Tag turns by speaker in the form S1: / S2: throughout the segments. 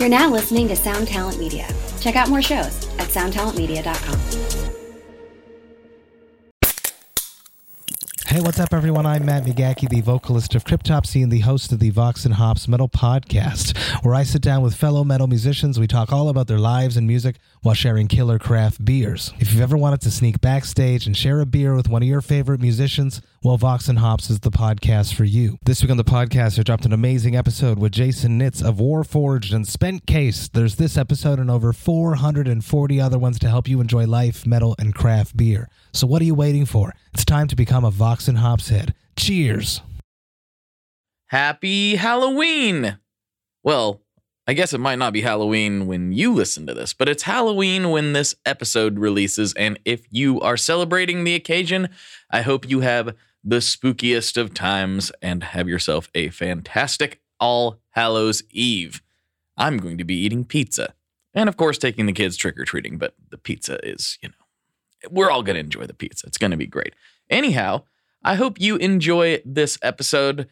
S1: You're now listening to Sound Talent Media. Check out more shows at soundtalentmedia.com.
S2: Hey, what's up, everyone? I'm Matt McGachy, the vocalist of Cryptopsy and the host of the Vox and Hops Metal Podcast, where I sit down with fellow metal musicians. We talk all about their lives and music while sharing killer craft beers. If you've ever wanted to sneak backstage and share a beer with one of your favorite musicians, well, Vox and Hops is the podcast for you. This week on the podcast, I dropped an amazing episode with Jason Nitz of Warforged and Spent Case. There's this episode and over 440 other ones to help you enjoy life, metal, and craft beer. So what are you waiting for? It's time to become a Vox and Hops head. Cheers.
S3: Happy Halloween! Well, I guess it might not be Halloween when you listen to this, but it's Halloween when this episode releases. And if you are celebrating the occasion, I hope you have the spookiest of times and have yourself a fantastic All Hallows Eve. I'm going to be eating pizza. And of course, taking the kids trick or treating, but the pizza is, you know, we're all going to enjoy the pizza. It's going to be great. Anyhow, I hope you enjoy this episode.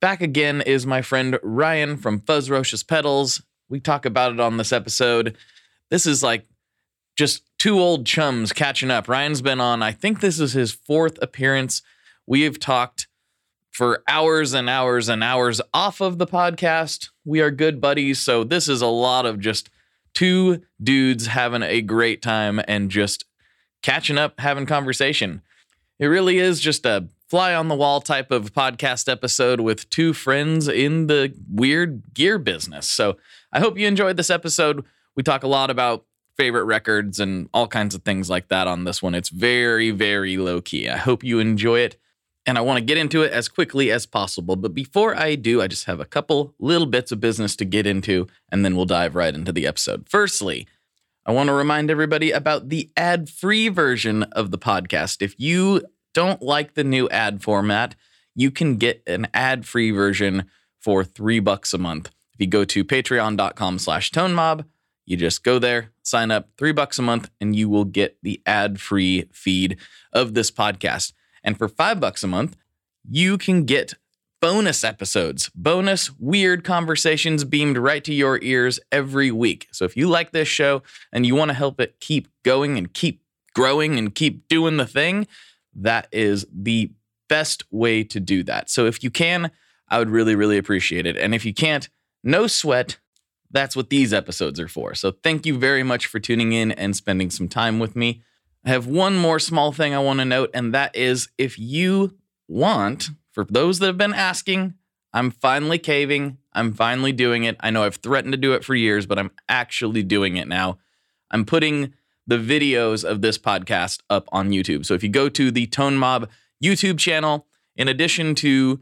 S3: Back again is my friend Ryan from Fuzzrocious Pedals. We talk about it on this episode. This is like just two old chums catching up. Ryan's been on, I think this is his fourth appearance. We have talked for hours and hours and hours off of the podcast. We are good buddies. So this is a lot of just two dudes having a great time and just catching up, having conversation. It really is just a fly on the wall type of podcast episode with two friends in the weird gear business. So I hope you enjoyed this episode. We talk a lot about favorite records and all kinds of things like that on this one. It's very, very low key. I hope you enjoy it. And I want to get into it as quickly as possible. But before I do, I just have a couple little bits of business to get into, and then we'll dive right into the episode. Firstly, I want to remind everybody about the ad free version of the podcast. If you don't like the new ad format, you can get an ad free version for three bucks a month. If you go to patreon.com slash tonemob, you just go there, sign up, three bucks a month, and you will get the ad free feed of this podcast. And for five bucks a month, you can get bonus episodes, bonus weird conversations beamed right to your ears every week. So if you like this show and you want to help it keep going and keep growing and keep doing the thing, that is the best way to do that. So if you can, I would really, really appreciate it. And if you can't, no sweat. That's what these episodes are for. So thank you very much for tuning in and spending some time with me. I have one more small thing I want to note, and that is if you want, for those that have been asking, I'm finally caving. I'm finally doing it. I know I've threatened to do it for years, but I'm actually doing it now. I'm putting the videos of this podcast up on YouTube. So if you go to the Tone Mob YouTube channel, in addition to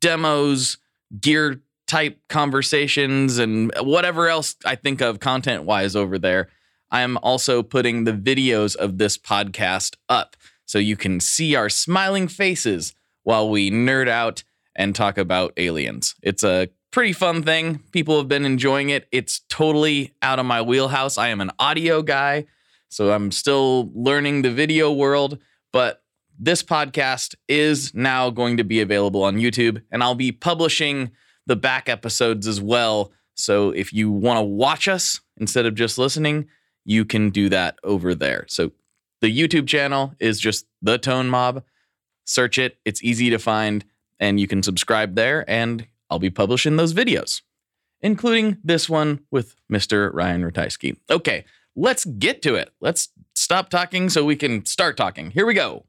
S3: demos, gear type conversations, and whatever else I think of content wise over there, I am also putting the videos of this podcast up so you can see our smiling faces while we nerd out and talk about aliens. It's a pretty fun thing. People have been enjoying it. It's totally out of my wheelhouse. I am an audio guy, so I'm still learning the video world, but this podcast is now going to be available on YouTube, and I'll be publishing the back episodes as well. So if you want to watch us instead of just listening, you can do that over there. So the YouTube channel is just The Tone Mob. Search it, it's easy to find, and you can subscribe there, and I'll be publishing those videos, including this one with Mr. Ryan Ratajski. Okay, let's get to it. Let's stop talking so we can start talking. Here we go.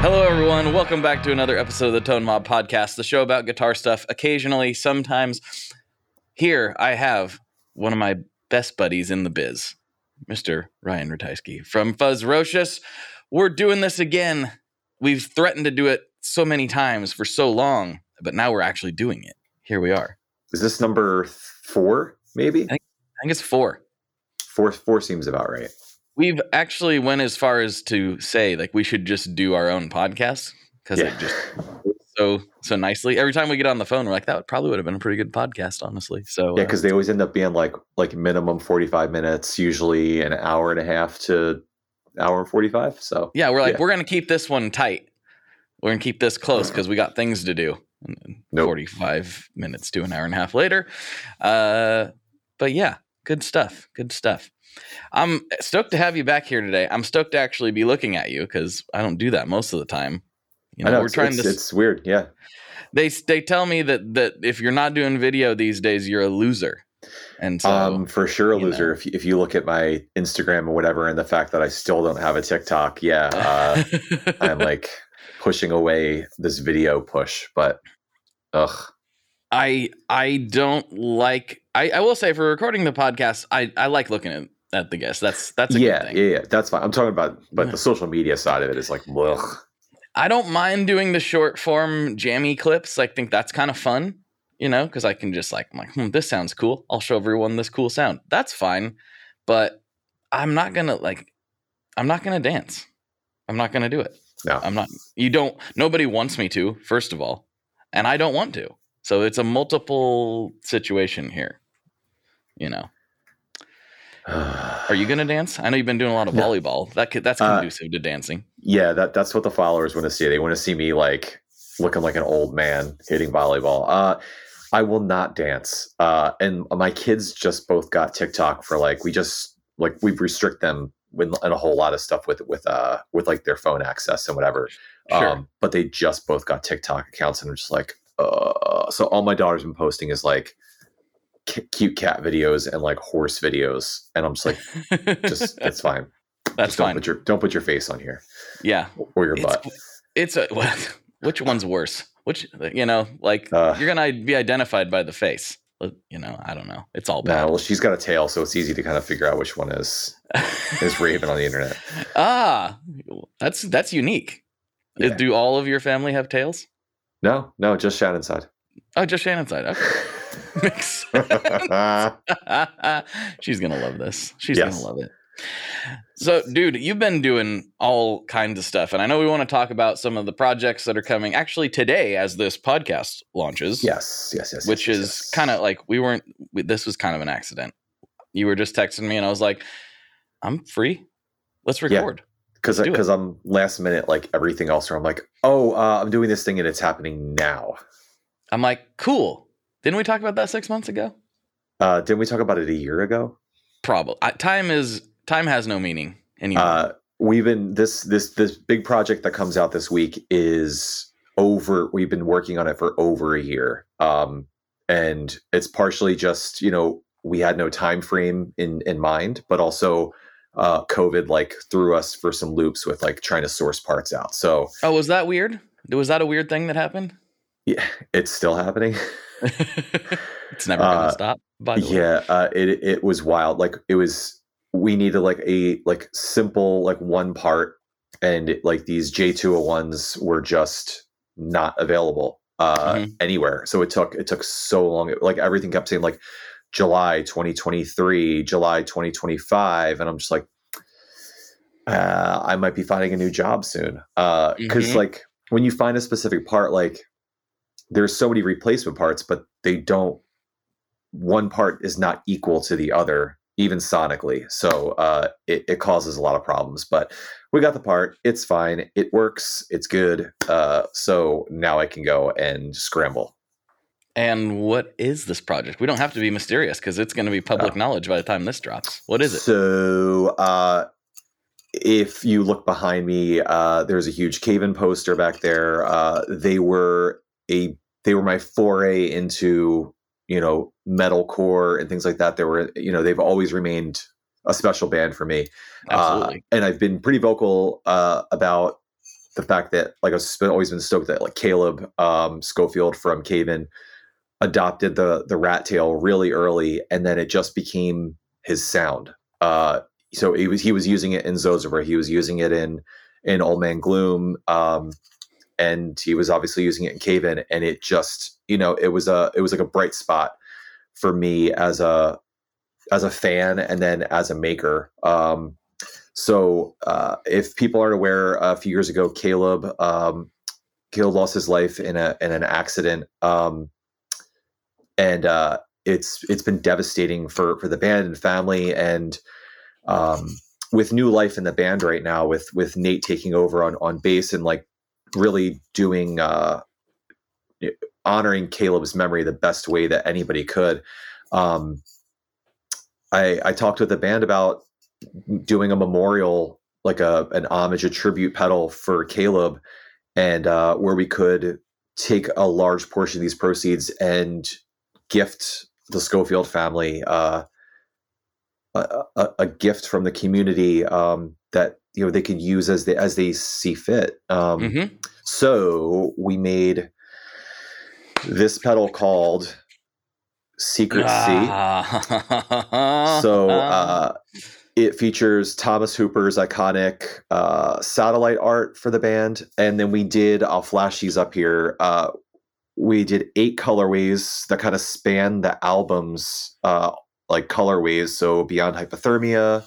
S3: Hello, everyone. Welcome back to another episode of the Tone Mob Podcast, the show about guitar stuff. Occasionally, sometimes. Here, I have one of my best buddies in the biz, Mr. Ryan Ratajski from Fuzzrocious. We're doing this again. We've threatened to do it so many times for so long, but now we're actually doing it. Here we are.
S4: Is this number four, maybe?
S3: I think, I think it's four.
S4: Four, four seems about right.
S3: We've actually went as far as to say like we should just do our own podcast because
S4: Yeah.
S3: it just so so nicely. Every time we get on the phone, we're like, that probably would have been a pretty good podcast, honestly. So
S4: Yeah,
S3: uh,
S4: because they always end up being like like minimum forty five minutes, usually an hour and a half to hour and 45. So
S3: Yeah, we're like,
S4: Yeah.
S3: we're gonna keep this one tight. We're gonna keep this close because we got things to do. And
S4: Nope.
S3: 45 minutes to an hour and a half later. Uh, but yeah, good stuff. Good stuff. I'm stoked to have you back here today. I'm stoked to actually be looking at you because I don't do that most of the time. You know,
S4: know
S3: we're
S4: it's,
S3: trying
S4: it's,
S3: to.
S4: it's weird. Yeah.
S3: they they tell me that that if you're not doing video these days, you're a loser. And so
S4: um, for sure a loser.
S3: know.
S4: If, you- if you look at my Instagram or whatever, and the fact that I still don't have a TikTok, yeah, uh, I'm like pushing away this video push. But ugh,
S3: I I don't like I, I will say for recording the podcast, I, I like looking at, at the guests. That's that's a
S4: yeah,
S3: good thing.
S4: yeah, yeah, that's fine. I'm talking about, but the social media side of it is like, ugh.
S3: I don't mind doing the short form jammy clips. I think that's kind of fun, you know, because I can just like, I'm like, hmm, this sounds cool. I'll show everyone this cool sound. That's fine. But I'm not gonna like I'm not gonna dance. I'm not gonna do it.
S4: No.
S3: I'm not you don't nobody wants me to, first of all. And I don't want to. So it's a multiple situation here. You know. Are you gonna dance? I know you've been doing a lot of
S4: No.
S3: volleyball. That could, that's
S4: Uh,
S3: conducive to dancing.
S4: Yeah, that that's what the followers want to see. They want to see me like looking like an old man hitting volleyball. Uh I will not dance. Uh and my kids just both got TikTok for like we just like we restrict them with and a whole lot of stuff with with uh with like their phone access and whatever.
S3: Sure.
S4: Um but they just both got TikTok accounts and I'm just like uh so all my daughter's been posting is like c- cute cat videos and like horse videos and I'm just like just it's fine.
S3: that's
S4: just don't
S3: fine.
S4: put your don't put your face on here
S3: yeah.
S4: or your
S3: It's,
S4: butt.
S3: it's a what, which one's worse? Which you know, like
S4: Uh.
S3: you're gonna be identified by the face. You know, I don't know. It's all bad.
S4: well, she's got a tail, so it's easy to kind of figure out which one is is Raven on the internet.
S3: ah, that's that's unique.
S4: Yeah.
S3: Do all of your family have tails?
S4: No, no, just Shannon's side.
S3: Oh, just Shannon's side. Okay. Makes sense. She's gonna love this. She's
S4: Yes.
S3: gonna love it. So, dude, you've been doing all kinds of stuff, and I know we want to talk about some of the projects that are coming actually today as this podcast launches.
S4: yes, yes, yes.
S3: which
S4: yes,
S3: is
S4: yes.
S3: kind of like we weren't. We, this was kind of an accident. You were just texting me, and I was like, "I'm free. Let's
S4: Yeah.
S3: Record."
S4: because because I'm last minute like everything else, where I'm like, oh, uh, I'm doing this thing and it's happening now.
S3: I'm like, "Cool." Didn't we talk about that six months ago?
S4: Uh, didn't we talk about it a year ago?
S3: Probably. Time is time has no meaning anymore.
S4: Uh, we've been this this this big project that comes out this week is over. We've been working on it for over a year, um, and it's partially just you know we had no time frame in in mind, but also uh, COVID like threw us for some loops with like trying to source parts out. So
S3: oh, was that weird? Was that a weird thing that happened?
S4: yeah, it's still happening.
S3: it's never gonna
S4: Uh,
S3: stop. By the way,
S4: yeah, uh, it it was wild. Like it was, we needed like a like simple like one part, and it, like these J two hundred ones were just not available uh,
S3: Mhm.
S4: anywhere. So it took it took so long. It, like everything kept saying like July twenty twenty three, July twenty twenty five, and I'm just like, uh, I might be finding a new job soon. Because
S3: Mhm.
S4: like when you find a specific part, like there's so many replacement parts, but they don't one part is not equal to the other, even sonically. So uh, it, it causes a lot of problems. But we got the part. It's fine. It works. It's good. Uh, so now I can go and scramble.
S3: And what is this project? We don't have to be mysterious because it's going to be public knowledge by the time this drops. What is it?
S4: So uh, if you look behind me, uh, there's a huge Cave In poster back there. Uh, they were a they were my foray into you know metalcore and things like that. They were you know they've always remained a special band for me.
S3: Absolutely.
S4: Uh, and I've been pretty vocal uh, about the fact that, like, I've always been stoked that, like, Caleb um, Scofield from Cave In adopted the the rat tail really early, and then it just became his sound. Uh, so he was he was using it in Zozobra, he was using it in in Old Man Gloom, um, and he was obviously using it in Cave In, and it just you know it was a it was like a bright spot for me as a as a fan and then as a maker. Um, so uh, if people aren't aware, a few years ago, Caleb um, Caleb lost his life in a in an accident, um, and uh, it's it's been devastating for for the band and family. And um, with new life in the band right now, with with Nate taking over on on bass and like really doing uh, honoring Caleb's memory the best way that anybody could. Um, I I talked with the band about doing a memorial, like a an homage, a tribute pedal for Caleb, and uh, where we could take a large portion of these proceeds and gift the Scofield family uh, a, a, a, gift from the community um, that you know they could use as they as they see fit. Um, mm-hmm. So we made this pedal called Secret ah. C. so uh, it features Thomas Hooper's iconic uh, satellite art for the band, and then we did. I'll flash these up here. Uh, we did eight colorways that kind of span the album's uh, like colorways. So beyond hypothermia,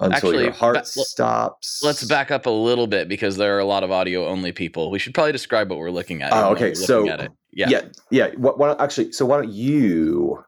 S4: until Actually, your heart ba- stops.
S3: Let's back up a little bit because there are a lot of audio only people. We should probably describe what we're looking at.
S4: Oh, okay. So yeah, yeah, yeah. What, actually? So why don't you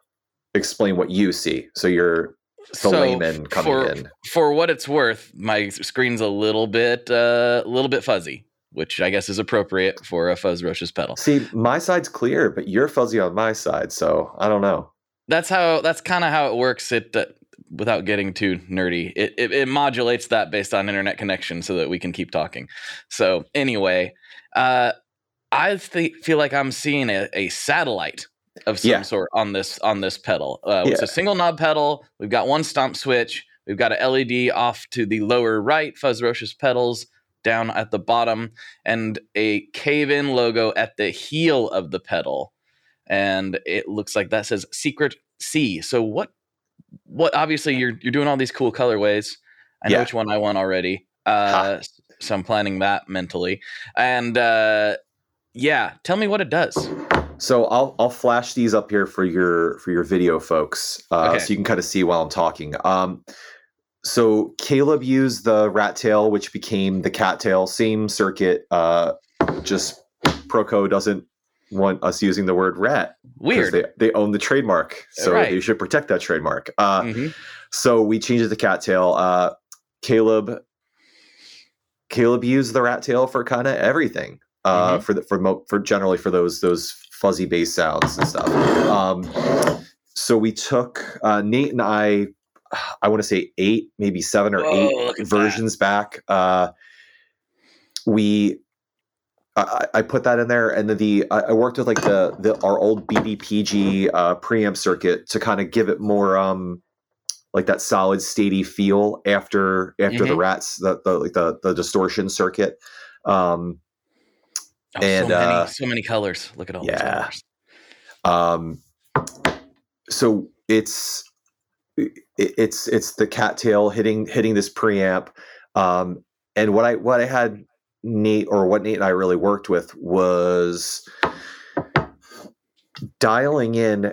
S4: explain what you see? So you're the so layman coming
S3: for,
S4: in.
S3: For what it's worth, my screen's a little bit, uh, a little bit fuzzy which I guess is appropriate for a Fuzzrocious pedal.
S4: See, my side's clear, but you're fuzzy on my side, so I don't know.
S3: That's how. That's kind of how it works. It uh, without getting too nerdy, it, it, it modulates that based on internet connection, so that we can keep talking. So anyway, uh, I th- feel like I'm seeing a, a satellite of some yeah. sort on this on this pedal. Uh, yeah. It's a single knob pedal. We've got one stomp switch. We've got an LED off to the lower right, Fuzzrocious pedals down at the bottom and a Cave In logo at the heel of the pedal. And it looks like that says secret C. So what what obviously you're you're doing all these cool colorways. I know yeah. which one I want already. Uh, so I'm planning that mentally. And uh, yeah, tell me what it does.
S4: So I'll I'll flash these up here for your for your video folks, uh, okay. so you can kind of see while I'm talking. Um, so Caleb used the rat tail, which became the cat tail, same circuit. Uh, just Proco doesn't want us using the word rat.
S3: Weird.
S4: They, they own the trademark, so right. they should protect that trademark. Uh, mm-hmm. So we changed it to cat tail. Uh, Caleb, Caleb used the rat tail for kind of everything. Uh, mm-hmm. for the, for mo- for generally for those those fuzzy bass sounds and stuff. Um, so we took uh, Nate and I I want to say eight, maybe seven or eight versions that. back. Uh, we, I, I, put that in there, and then the I worked with like the the our old BBPG uh, preamp circuit to kind of give it more um like that solid statey feel after after mm-hmm. the rats the, the like the the distortion circuit. Um,
S3: oh, and so many, uh, so many colors. Look at all yeah.
S4: Um, so it's it's it's the cattail hitting hitting this preamp um, and what i what i had nate or what nate and i really worked with was dialing in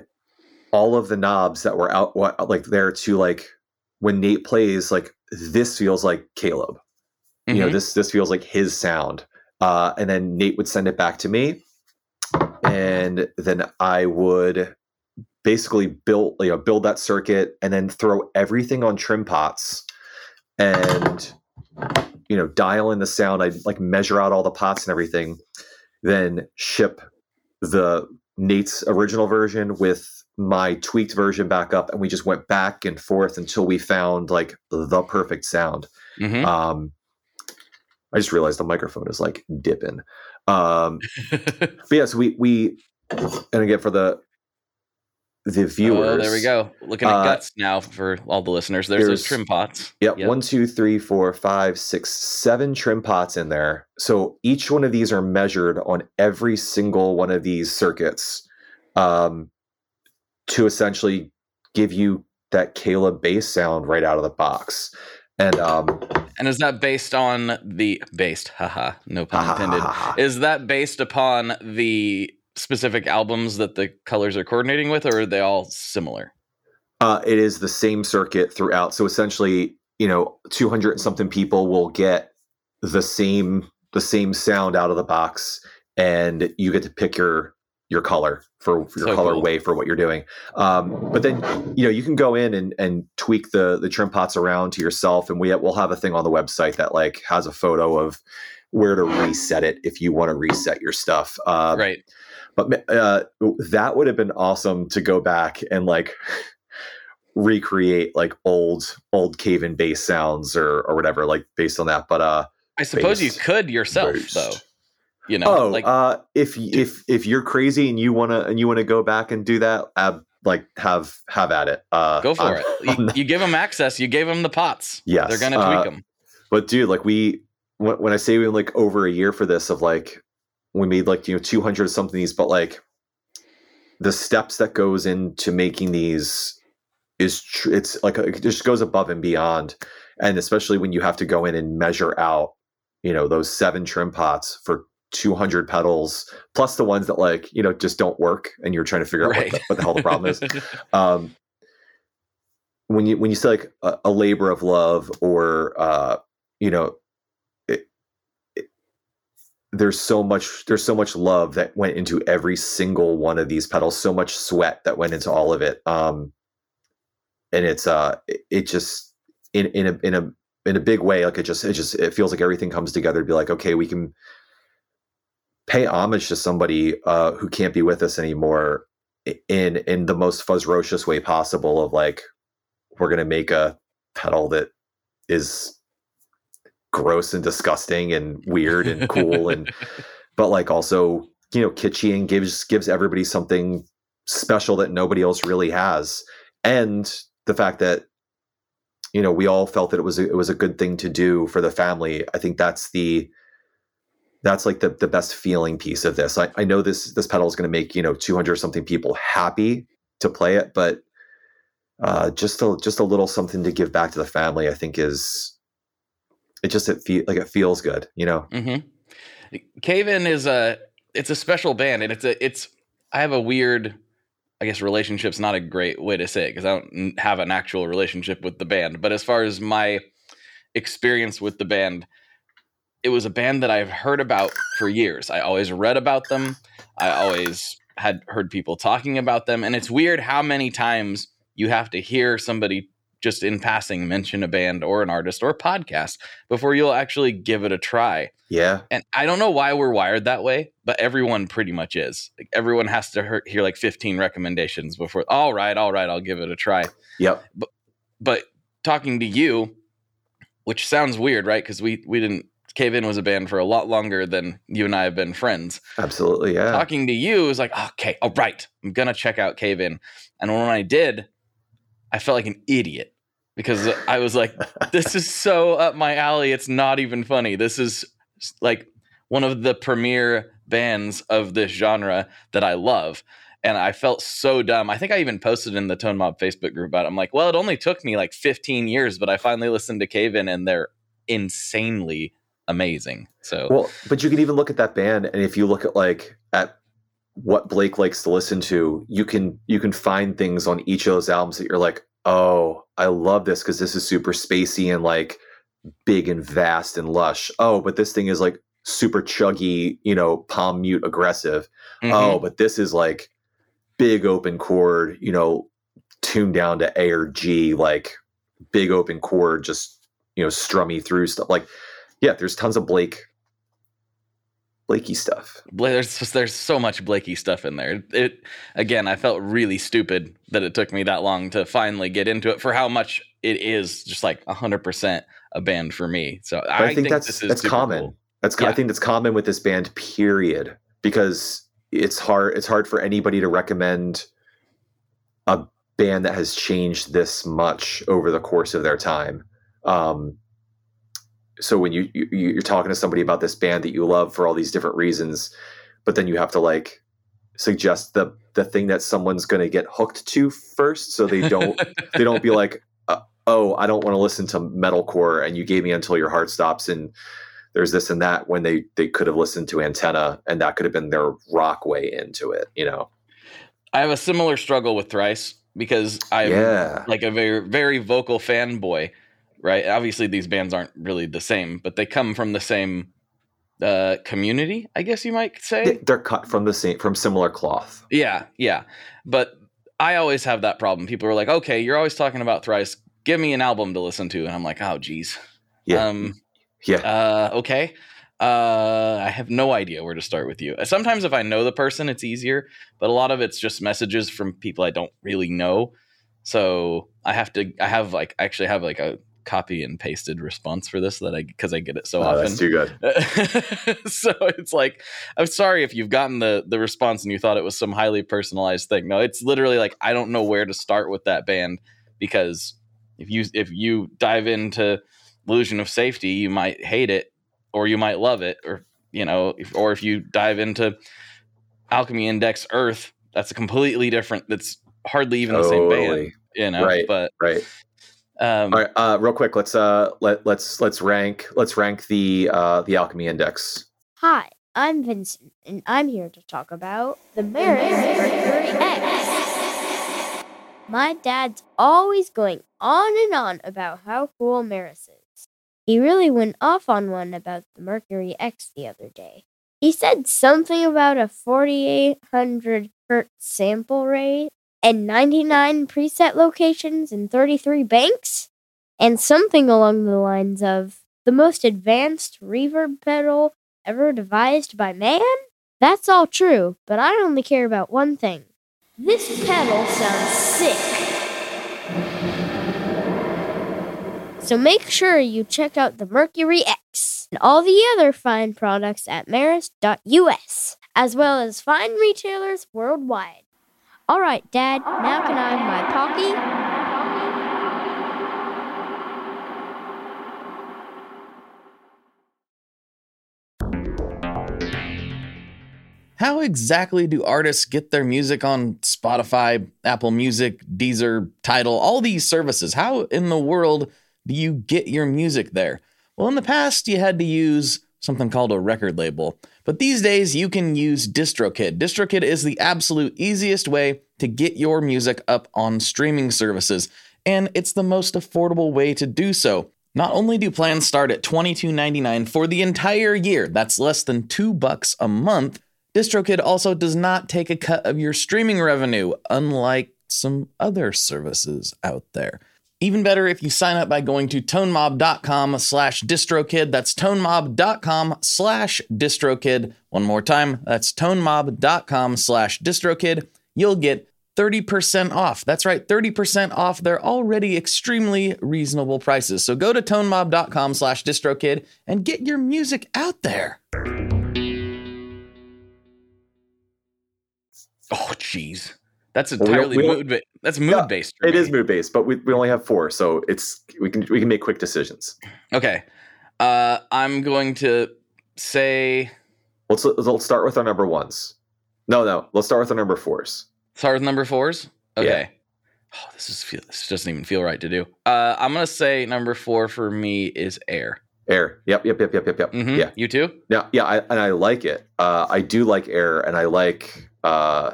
S4: all of the knobs that were out what like there to like when nate plays like this feels like caleb mm-hmm. you know mm-hmm. this this feels like his sound uh, and then nate would send it back to me and then i would basically build you know build that circuit and then throw everything on trim pots and you know dial in the sound. I like measure out all the pots and everything then ship the nate's original version with my tweaked version back up and we just went back and forth until we found like the perfect sound. Mm-hmm. um i just realized the microphone is like dipping. Um but yes yeah, so we we and again for the the viewers. Oh,
S3: there we go. Looking at uh, guts now for all the listeners. There's, there's those trim pots.
S4: Yep, yep. One, two, three, four, five, six, seven trim pots in there. So each one of these are measured on every single one of these circuits um, to essentially give you that Caleb bass sound right out of the box. And um,
S3: and is that based on the based? Haha, no pun intended. is that based upon the specific albums that the colors are coordinating with, or are they all similar?
S4: Uh, it is the same circuit throughout. So essentially, you know, 200 and something people will get the same the same sound out of the box, and you get to pick your your color for, for your
S3: So
S4: color
S3: cool.
S4: way for what you're doing. Um, but then you know you can go in and and tweak the the trim pots around to yourself, and we we'll have a thing on the website that like has a photo of where to reset it if you want to reset your stuff. Uh,
S3: right.
S4: But uh, that would have been awesome to go back and like recreate like old old Cave In bass sounds or or whatever like based on that but uh
S3: I suppose you could yourself
S4: Bass.
S3: though. You know,
S4: oh
S3: like
S4: uh if if if you're crazy and you want to and you want to go back and do that ab, like have have at it uh
S3: go for
S4: I'm-
S3: it.
S4: I'm
S3: You,
S4: not-
S3: you give them access. You gave them the pots.
S4: Yes,
S3: they're gonna
S4: uh,
S3: tweak them.
S4: but dude like we when, when i say we went like over a year for this of like we made like you know 200 something these but like the steps that goes into making these is tr- it's like it just goes above and beyond. And especially when you have to go in and measure out you know those seven trim pots for 200 pedals plus the ones that like you know just don't work and you're trying to figure out what, the, what the hell the problem is. Um, when you when you say like a, a labor of love or uh, you know there's so much there's so much love that went into every single one of these pedals so much sweat that went into all of it um, and it's uh it, just in in a in a in a big way like it just it just it feels like everything comes together to be like okay we can pay homage to somebody uh, who can't be with us anymore in in the most fuzzrocious way possible of like we're gonna make a pedal that is gross and disgusting and weird and cool and but like also you know kitschy and gives gives everybody something special that nobody else really has. And the fact that you know we all felt that it was a, it was a good thing to do for the family i think that's the that's like the, the best feeling piece of this. I, I know this this pedal is going to make you know 200 something people happy to play it but uh, just a just a little something to give back to the family i think is it just it feel like it feels good you know
S3: Mm-hmm. Cave In is a it's a special band, and it's a it's I have a weird, I guess relationship's not a great way to say it because I don't have an actual relationship with the band. But as far as my experience with the band, it was a band that I've heard about for years. I always read about them. I always had heard people talking about them, and it's weird how many times you have to hear somebody just in passing mention a band or an artist or a podcast before you'll actually give it a try.
S4: yeah
S3: And I don't know why we're wired that way, but everyone pretty much is. Like everyone has to hear, hear like 15 recommendations before, all right, all right, I'll give it a try.
S4: yep
S3: But talking to you, which sounds weird, right? Because we we didn't Cave In was a band for a lot longer than you and I have been friends.
S4: absolutely yeah
S3: Talking to you is like, okay, all right, I'm gonna check out Cave In. And when I did, I felt like an idiot because I was like, this is so up my alley. It's not even funny. This is like one of the premier bands of this genre that I love. And I felt so dumb. I think I even posted in the Tone Mob Facebook group about it. I'm like, well, it only took me like 15 years, but I finally listened to Cave In and they're insanely amazing. So
S4: Well, but you can even look at that band, and if you look at like at what Blake likes to listen to, you can you can find things on each of those albums that you're like, oh, I love this because this is super spacey and like big and vast and lush. Oh, but this thing is like super chuggy, you know, palm mute aggressive.
S3: mhm.
S4: Oh, but this is like big open chord, you know, tuned down to A or G, like big open chord, just you know, strummy through stuff. Like, yeah, there's tons of Blake, Blakey stuff.
S3: There's just, there's so much Blakey stuff in there. It again, I felt really stupid that it took me that long to finally get into it for how much it is just like 100% a band for me. So I,
S4: I, think, that's
S3: this is
S4: that's common.
S3: cool.
S4: That's co- I think that's common with this band. Period. Because it's hard. It's hard for anybody to recommend a band that has changed this much over the course of their time. Um, so when you, you you're talking to somebody about this band that you love for all these different reasons, but then you have to like suggest the the thing that someone's going to get hooked to first, so they don't they don't be like, uh, oh, I don't want to listen to metalcore, and you gave me until your heart stops, and there's this and that when they they could have listened to Antenna, and that could have been their rock way into it, you know?
S3: I have a similar struggle with Thrice because I'm
S4: yeah,
S3: like a very very vocal fanboy, right? Obviously these bands aren't really the same, but they come from the same uh, community, I guess you might say.
S4: They- They're cut from the same from similar cloth.
S3: Yeah, yeah. But I always have that problem. People are like, okay, you're always talking about Thrice. Give me an album to listen to. And I'm like, oh, geez.
S4: Yeah.
S3: Um,
S4: Yeah.
S3: uh, okay. Uh, I have no idea where to start with you. Sometimes if I know the person, it's easier, but a lot of it's just messages from people I don't really know. So I have to, I have like, I actually have like a copy and pasted response for this that I, cause I get it so
S4: Oh,
S3: often.
S4: that's too good.
S3: so it's like i'm sorry if you've gotten the the response and you thought it was some highly personalized thing no it's literally like i don't know where to start with that band because if you if you dive into illusion of safety you might hate it or you might love it or you know if, or if you dive into alchemy index earth that's a completely different that's hardly even the same band you know
S4: Right.
S3: but
S4: Right.
S3: Um
S4: All right. Uh, real quick, let's uh let let's let's rank let's rank the uh the alchemy index.
S5: Hi, I'm Vincent, and I'm here to talk about the Meris Mercury X. My dad's always going on and on about how cool Meris is. He really went off on one about the Mercury X the other day. He said something about a 4800 hertz sample rate and 99 preset locations and 33 banks, and something along the lines of the most advanced reverb pedal ever devised by man? That's all true, but I only care about one thing. This pedal sounds sick. So make sure you check out the Mercury X and all the other fine products at meris.us, as well as fine retailers worldwide. All right, Dad, now can I have my Pocky?
S3: How exactly do artists get their music on Spotify, Apple Music, Deezer, Tidal, all these services? How in the world do you get your music there? Well, in the past, you had to use something called a record label, but these days you can use DistroKid. DistroKid is the absolute easiest way to get your music up on streaming services, and it's the most affordable way to do so. Not only do plans start at $22.99 for the entire year, that's less than 2 bucks a month, DistroKid also does not take a cut of your streaming revenue, unlike some other services out there. Even better if you sign up by going to tonemob.com slash distrokid. That's tonemob.com slash distrokid. One more time, that's tonemob.com slash distrokid. You'll get 30% off. That's right, 30% off They're already extremely reasonable prices. So go to tonemob.com slash distrokid and get your music out there. Oh, jeez. That's
S4: we
S3: entirely
S4: we don't-
S3: mood. Ba- that's mood
S4: Yeah,
S3: based.
S4: It is mood based, but we, we only have four, so it's we can we can make quick decisions.
S3: Okay. Uh, I'm going to say
S4: Let's let's start with our number ones. No, no, let's start with our number fours.
S3: start with number fours. Okay. Oh, this is feel, this doesn't even feel right to do. Uh, I'm gonna say number four for me is air.
S4: Air. Yep, yep, yep, yep, yep, yep.
S3: Mhm.
S4: Yeah.
S3: You too?
S4: Yeah, yeah, I, and I like it. Uh, I do like air, and I like uh,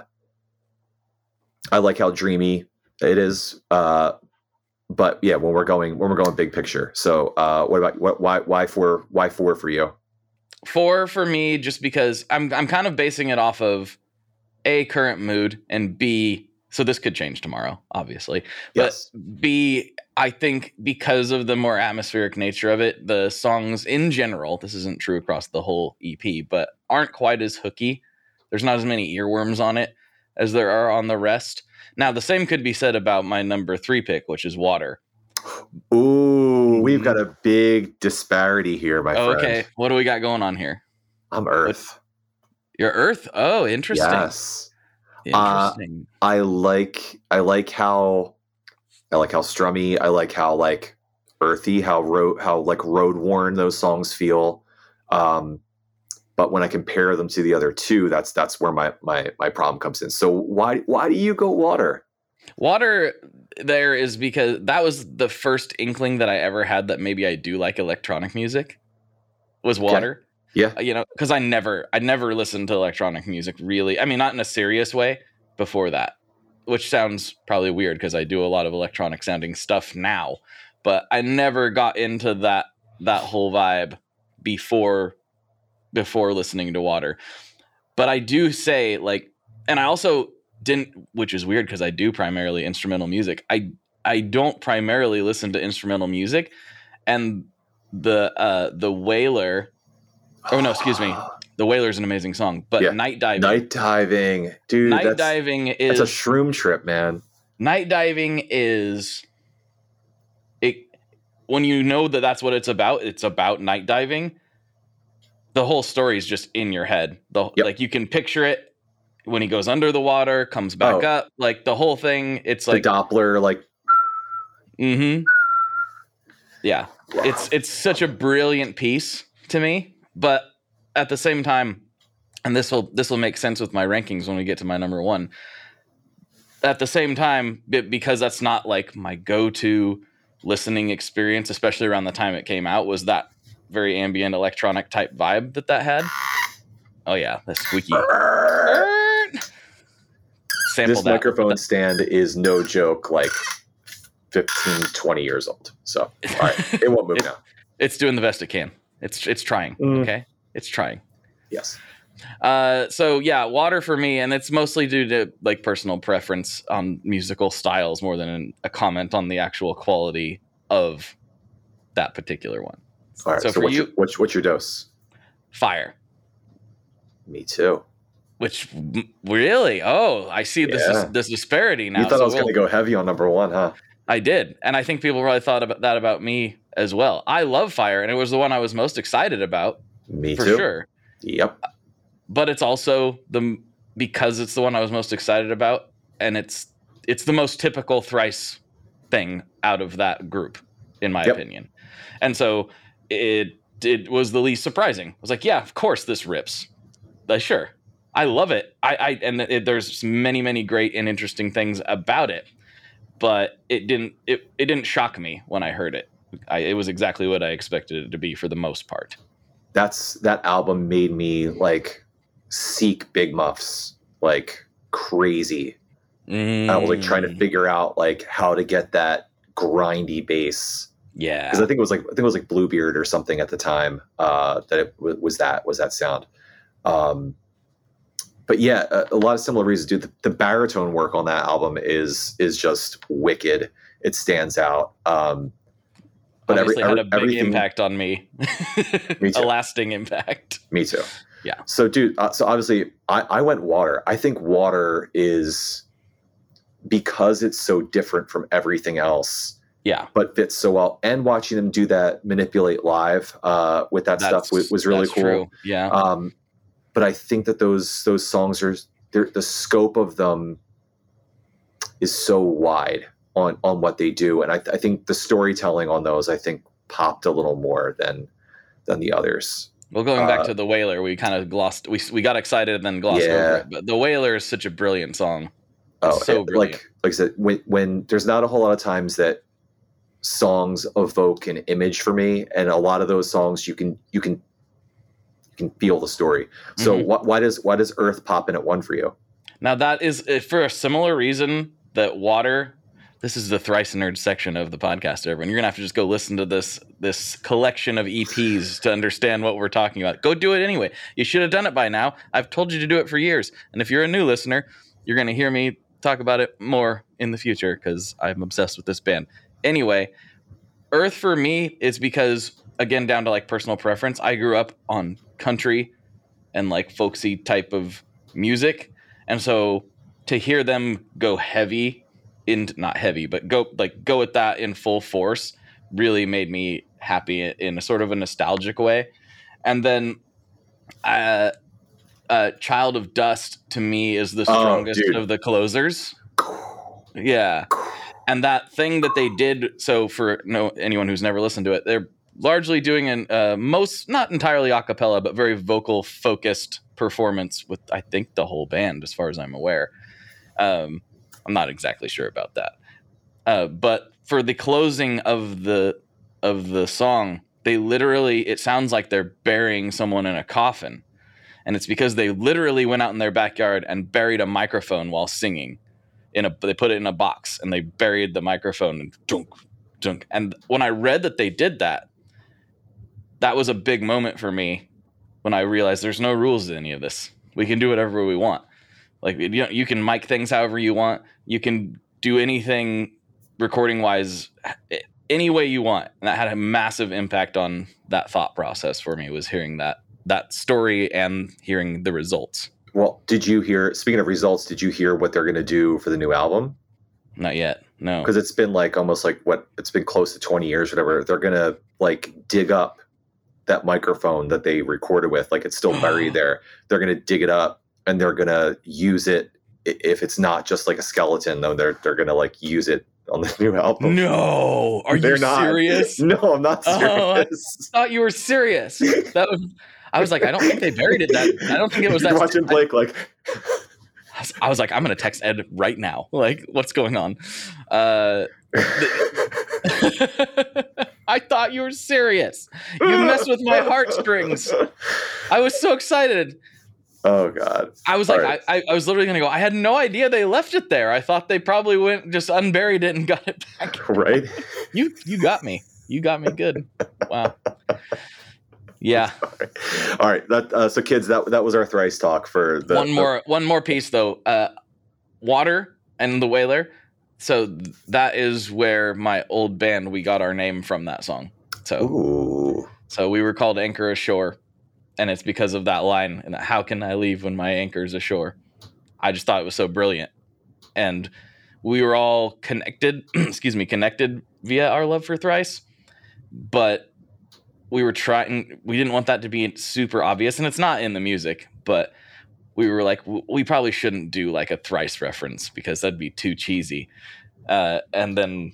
S4: I like how dreamy it is. Uh, but yeah, when we're going when we're going big picture. So, uh, what about what? Why why four? Why four for you?
S3: Four for me, just because I'm I'm kind of basing it off of a current mood and b so this could change tomorrow, obviously.
S4: Yes.
S3: But B, I think because of the more atmospheric nature of it, the songs in general, this isn't true across the whole EP, but aren't quite as hooky. There's not as many earworms on it as there are on the rest. Now, the same could be said about my number three pick, which is Water.
S4: Ooh, we've got a big disparity here, my friend.
S3: okay, what do we got going on here?
S4: I'm Earth.
S3: Your Earth? Oh, interesting.
S4: Yes. Uh,
S3: Interesting.
S4: I like I like how I like how strummy, I like how like earthy, how road how like road worn those songs feel. Um but when I compare them to the other two, that's that's where my my my problem comes in. So why why do you go water?
S3: Water there is because that was the first inkling that I ever had that maybe I do like electronic music was water.
S4: Yeah.
S3: Uh, You know, because I never I never listened to electronic music really. I mean, not in a serious way before that, which sounds probably weird because I do a lot of electronic sounding stuff now, but I never got into that that whole vibe before before listening to Water. But I do say like, and I also didn't, which is weird because I do primarily instrumental music. I I don't primarily listen to instrumental music, and the uh the Whaler Oh no, excuse me. The Wailer is an amazing song, but
S4: Yeah.
S3: Night Diving.
S4: Night diving, dude.
S3: Night
S4: that's,
S3: diving
S4: That's
S3: is
S4: a shroom trip, man.
S3: night diving is it when you know that that's what it's about it's about night diving the whole story is just in your head. The
S4: Yep.
S3: like you can picture it when he goes under the water comes back
S4: Oh.
S3: up like the whole thing it's like
S4: the Doppler, like
S3: mhm yeah. It's it's such a brilliant piece to me but at the same time and this will this will make sense with my rankings when we get to my number one. At the same time because that's not like my go-to listening experience especially around the time it came out was that very ambient electronic type vibe that that had oh yeah the squeaky sample
S4: this
S3: that
S4: microphone stand is no joke, like 15, 20 years old. So, all right, it won't move
S3: It-
S4: now.
S3: it's doing the best it can it's it's trying
S4: Mm.
S3: okay it's trying
S4: Yes.
S3: Uh, so yeah, water for me, and it's mostly due to like personal preference on musical styles more than a comment on the actual quality of that particular one.
S4: All right.
S3: So
S4: So,
S3: for
S4: what's,
S3: you-
S4: your, what's, what's your dose?
S3: Fire,
S4: Me too.
S3: which really, oh, I see this
S4: Yeah.
S3: this disparity now.
S4: you thought
S3: So
S4: I was
S3: we'll-
S4: going to go heavy on number one, huh?
S3: I did, and I think people probably thought about that about me as well. I love Fire, and it was the one I was most excited about
S4: Me
S3: for
S4: too.
S3: sure.
S4: Yep.
S3: Uh, but it's also the because it's the one I was most excited about, and it's it's the most typical thrice thing out of that group, in my
S4: Yep.
S3: opinion. And so it it was the least surprising. I was like, yeah, of course this rips. Like, sure, I love it. I, I and it, there's many many great and interesting things about it, but it didn't it, it didn't shock me when I heard it. I, it was exactly what I expected it to be for the most part.
S4: That's that album made me like seek Big Muffs like crazy. I was like trying to
S3: Mm,
S4: figure out like how to get that grindy bass
S3: yeah.
S4: because I think it was like I think it was like Bluebeard or something at the time uh, that it w- was that was that sound. Um, but yeah, a, a lot of similar reasons. Dude, the, the baritone work on that album is is just wicked. It stands out. Um, but every,
S3: had a big
S4: everything,
S3: impact on me.
S4: Me
S3: a lasting impact.
S4: Me too.
S3: Yeah.
S4: So, dude, uh, so obviously, I, I went water. I think water is because it's so different from everything else,
S3: Yeah,
S4: but fits so well. And watching them do that manipulate live uh, with that stuff was, was really cool.
S3: True. Yeah,
S4: Um, but I think that those those songs are the scope of them is so wide on on what they do, and I, I think the storytelling on those I think popped a little more than than the others.
S3: well, going back
S4: uh,
S3: to the Whaler, we kind of glossed. We we got excited and then glossed
S4: Yeah.
S3: over it. But the Whaler is such a brilliant song.
S4: Oh,
S3: so brilliant.
S4: like like I said, when when there's not a whole lot of times that songs evoke an image for me, and a lot of those songs you can you can you can feel the story. So
S3: Mhm.
S4: wh- why does why does Earth pop in at one for you?
S3: Now that is uh, for a similar reason that water. This is the thrice nerd section of the podcast, everyone. You're gonna have to just go listen to this this collection of EPs to understand what we're talking about. Go do it anyway. You should have done it by now. I've told you to do it for years. And if you're a new listener, you're gonna hear me talk about it more in the future because I'm obsessed with this band. Anyway, Earth for me is because again down to like personal preference. I grew up on country and like folksy type of music, and so to hear them go heavy in not heavy but go like go at that in full force really made me happy in a sort of a nostalgic way and then uh uh child of dust to me is the
S4: Oh,
S3: strongest
S4: dude.
S3: of the closers yeah and that thing that they did so for no anyone who's never listened to it they're largely doing an uh, most not entirely a cappella but very vocal focused performance with i think the whole band as far as i'm aware. Um, i'm not exactly sure about that. Uh, but for the closing of the of the song they literally it sounds like they're burying someone in a coffin. And it's because they literally went out in their backyard and buried a microphone while singing in a they put it in a box and they buried the microphone and dunk dunk and when i read that they did that that was a big moment for me when I realized there's no rules to any of this. We can do whatever we want. Like you know, you can mic things however you want. You can do anything recording wise eh, any way you want. And that had a massive impact on that thought process for me was hearing that that story and hearing the results.
S4: Well, did you hear? Speaking of results, did you hear what they're going to do for the new album?
S3: Not yet. No.
S4: Because it's been like almost like what it's been close to twenty years, whatever. They're gonna like dig up that microphone that they recorded with, like it's still buried there. They're gonna dig it up and they're gonna use it. If it's not just like a skeleton, though, they're they're gonna like use it on the new album.
S3: No, are
S4: They're
S3: you
S4: not.
S3: serious?
S4: No, I'm not
S3: Oh, I-
S4: serious.
S3: thought you were serious. That was. I was like, I don't think they buried it. That I don't think it was
S4: You're
S3: that.
S4: watching Blake like
S3: I was, I was like, I'm gonna text Ed right now. Like, what's going on? Uh, I thought you were serious. You messed with my heartstrings. I was so excited.
S4: Oh god.
S3: I was like,
S4: right.
S3: I, I, I was literally gonna go. I had no idea they left it there. I thought they probably went just unburied it and got it back.
S4: Right?
S3: You you got me. You got me good. Wow. Yeah.
S4: All right. That uh, so kids, that that was our thrice talk for the
S3: one
S4: the-
S3: more one more piece though. Uh, water and the whaler. So that is where my old band we got our name from that song. So
S4: Ooh.
S3: so we were called Anchor Ashore, and it's because of that line. And how can I leave when my anchor's ashore? I just thought it was so brilliant, and we were all connected. excuse me, connected via our love for Thrice, but we were trying. We didn't want that to be super obvious, and it's not in the music, but we were like, we probably shouldn't do like a Thrice reference because that'd be too cheesy. Uh, and then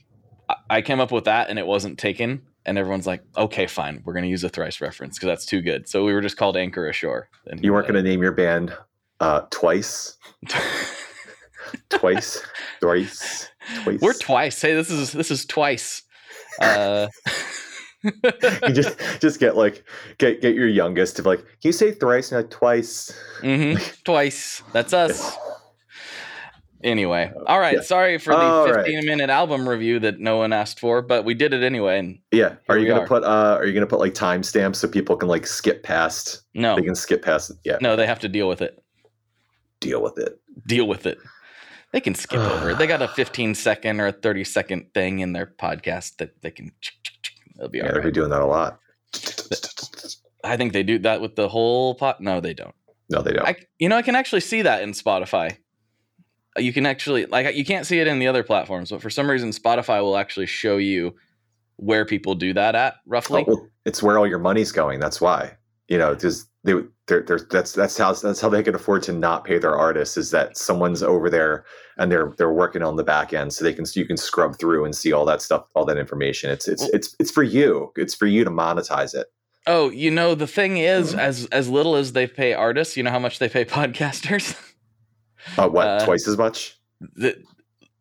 S3: I- came up with that, and it wasn't taken. And everyone's like, "Okay, fine, we're gonna use a Thrice reference because that's too good." So we were just called Anchor Ashore. And,
S4: You weren't
S3: uh,
S4: going to name your band uh, twice, twice, thrice, twice.
S3: We're twice. Hey, this is this is twice. Uh,
S4: you just just get like get get your youngest to be like, can you say thrice now twice?
S3: mhm, twice. That's us. Anyway, all right.
S4: Yeah.
S3: Sorry for the
S4: All right.
S3: 15 minute album review that no one asked for, but we did it anyway. And
S4: Yeah. Are you gonna
S3: are.
S4: put uh are you gonna put like timestamps so people can like skip past
S3: no,
S4: they can skip past yeah,
S3: no, they have to deal with it.
S4: deal with it.
S3: Deal with it. They can skip over it. They got a 15 second or a 30 second thing in their podcast that they can. It'll be
S4: Yeah,
S3: all
S4: they're
S3: right.
S4: doing that a lot.
S3: I think they do that with the whole pot. No, they don't.
S4: No, they don't.
S3: I, you know, I can actually see that in Spotify. You can actually like you can't see it in the other platforms, but for some reason Spotify will actually show you where people do that at roughly.
S4: Oh, well, it's where all your money's going. That's why. You know, because they they're, they're that's that's how that's how they can afford to not pay their artists is that someone's over there and they're they're working on the back end so they can you can scrub through and see all that stuff, all that information. It's it's it's it's for you. It's for you to monetize it.
S3: Oh, you know the thing is, as as little as they pay artists, you know how much they pay podcasters.
S4: Uh, what
S3: Uh,
S4: twice as much?
S3: the,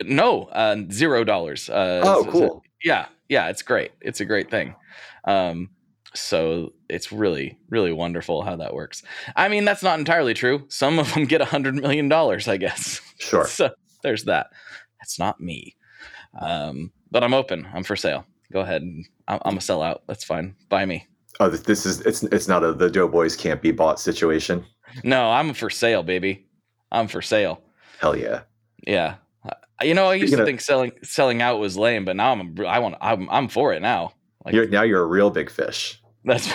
S3: no, uh, zero dollars. Uh,
S4: Oh,
S3: so- so-
S4: cool.
S3: yeah, yeah, it's great. It's a great thing. Um, so it's really, really wonderful how that works. I mean, that's not entirely true. Some of them get a hundred million dollars, I guess.
S4: Sure.
S3: So there's that. That's not me. Um, but I'm open. I'm for sale. Go ahead. I'm, I'm a sellout. That's fine. Buy me.
S4: Oh, this is it's it's not a the Doughboys can't be bought situation.
S3: No, I'm for sale, baby. I'm for sale.
S4: Hell yeah.
S3: Yeah. Uh, You know, I used
S4: Speaking
S3: to
S4: of-
S3: think selling selling out was lame, but now I'm I want I'm I'm for it now. Like
S4: You're now you're a real big fish.
S3: that's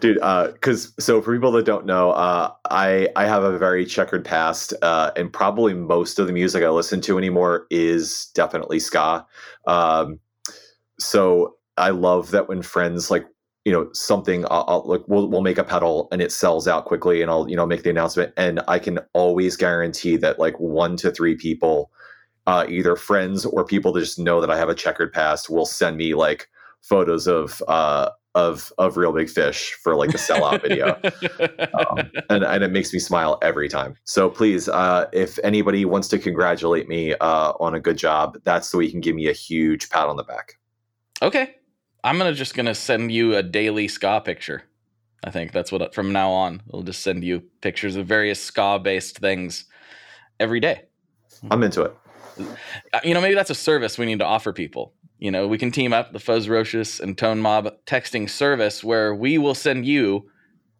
S4: dude because so for people that don't know uh i i have a very checkered past uh and probably most of the music i listen to anymore is definitely ska um so i love that when friends like you know something i'll, I'll like we'll, we'll make a pedal and it sells out quickly and i'll you know make the announcement and i can always guarantee that like one to three people uh either friends or people that just know that i have a checkered past will send me like photos of uh of of real big fish for like the sellout video um, and, and it makes me smile every time so please uh if anybody wants to congratulate me uh on a good job that's the way you can give me a huge pat on the back
S3: okay. I'm gonna just gonna send you a daily ska picture. I think that's what from now on we'll just send you pictures of various ska based things every day.
S4: i'm into it
S3: Uh, you know, maybe that's a service we need to offer people. you know, we can team up the Fuzzrocious and Tone Mob texting service where we will send you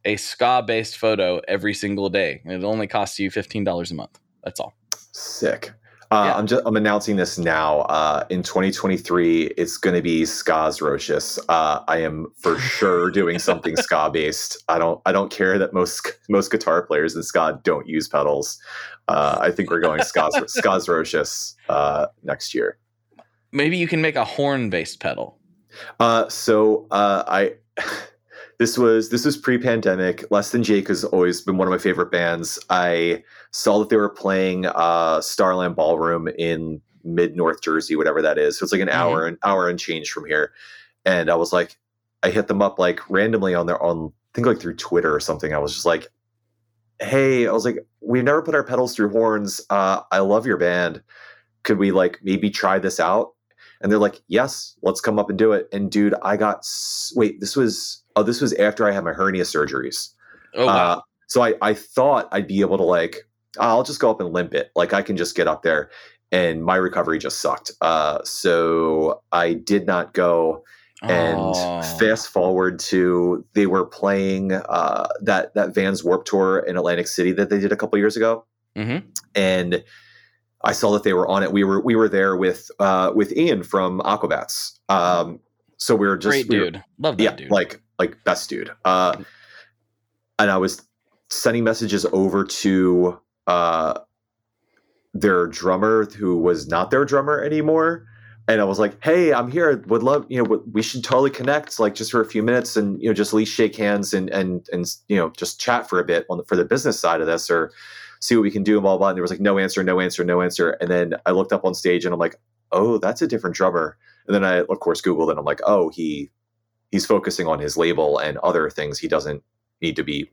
S3: a ska based photo every single day. And it only costs you $15 a month. That's all.
S4: Sick. Uh,
S3: Yeah.
S4: I'm just I'm announcing this now. Uh, in 2023, it's going to be Ska's Rocious. Uh, I am for sure doing something ska based. I don't I don't care that most most guitar players in ska don't use pedals. Uh, I think we're going Ska's Ska's Rocious uh, next year.
S3: Maybe you can make a horn based pedal.
S4: Uh, so uh, I this was this was pre-pandemic. Less Than Jake has always been one of my favorite bands. I saw that they were playing uh, Starland Ballroom in mid North Jersey, whatever that is. So it's like an
S3: Mhm.
S4: hour and hour and change from here. And I was like, I hit them up like randomly on their on I think like through Twitter or something. I was just like, hey, I was like, we've never put our pedals through horns. Uh, I love your band. Could we like maybe try this out? And they're like, yes, let's come up and do it. And dude, I got s- wait, this was oh, this was after I had my hernia surgeries.
S3: Oh, wow.
S4: Uh, so I, I thought I'd be able to like, I'll just go up and limp it. Like I can just get up there. And my recovery just sucked. Uh, so I did not go. And
S3: Oh.
S4: fast forward to they were playing uh, that that Vans Warp Tour in Atlantic City that they did a couple years ago
S3: Mhm.
S4: and I saw that they were on it. We were we were there with uh, with Ian from Aquabats. Um, so we were just
S3: Great
S4: we were-
S3: dude. Love that
S4: yeah,
S3: dude.
S4: like like best dude. Uh, and I was sending messages over to uh, their drummer, who was not their drummer anymore. And I was like, "Hey, I'm here. Would love you know. We should totally connect, like just for a few minutes, and you know, just at least shake hands and and and you know, just chat for a bit on the, for the business side of this, or see what we can do." And blah blah. And there was like no answer, no answer, no answer. And then I looked up on stage, and I'm like, "Oh, that's a different drummer." And then I, of course, Googled, and I'm like, "Oh, he he's focusing on his label and other things. He doesn't need to be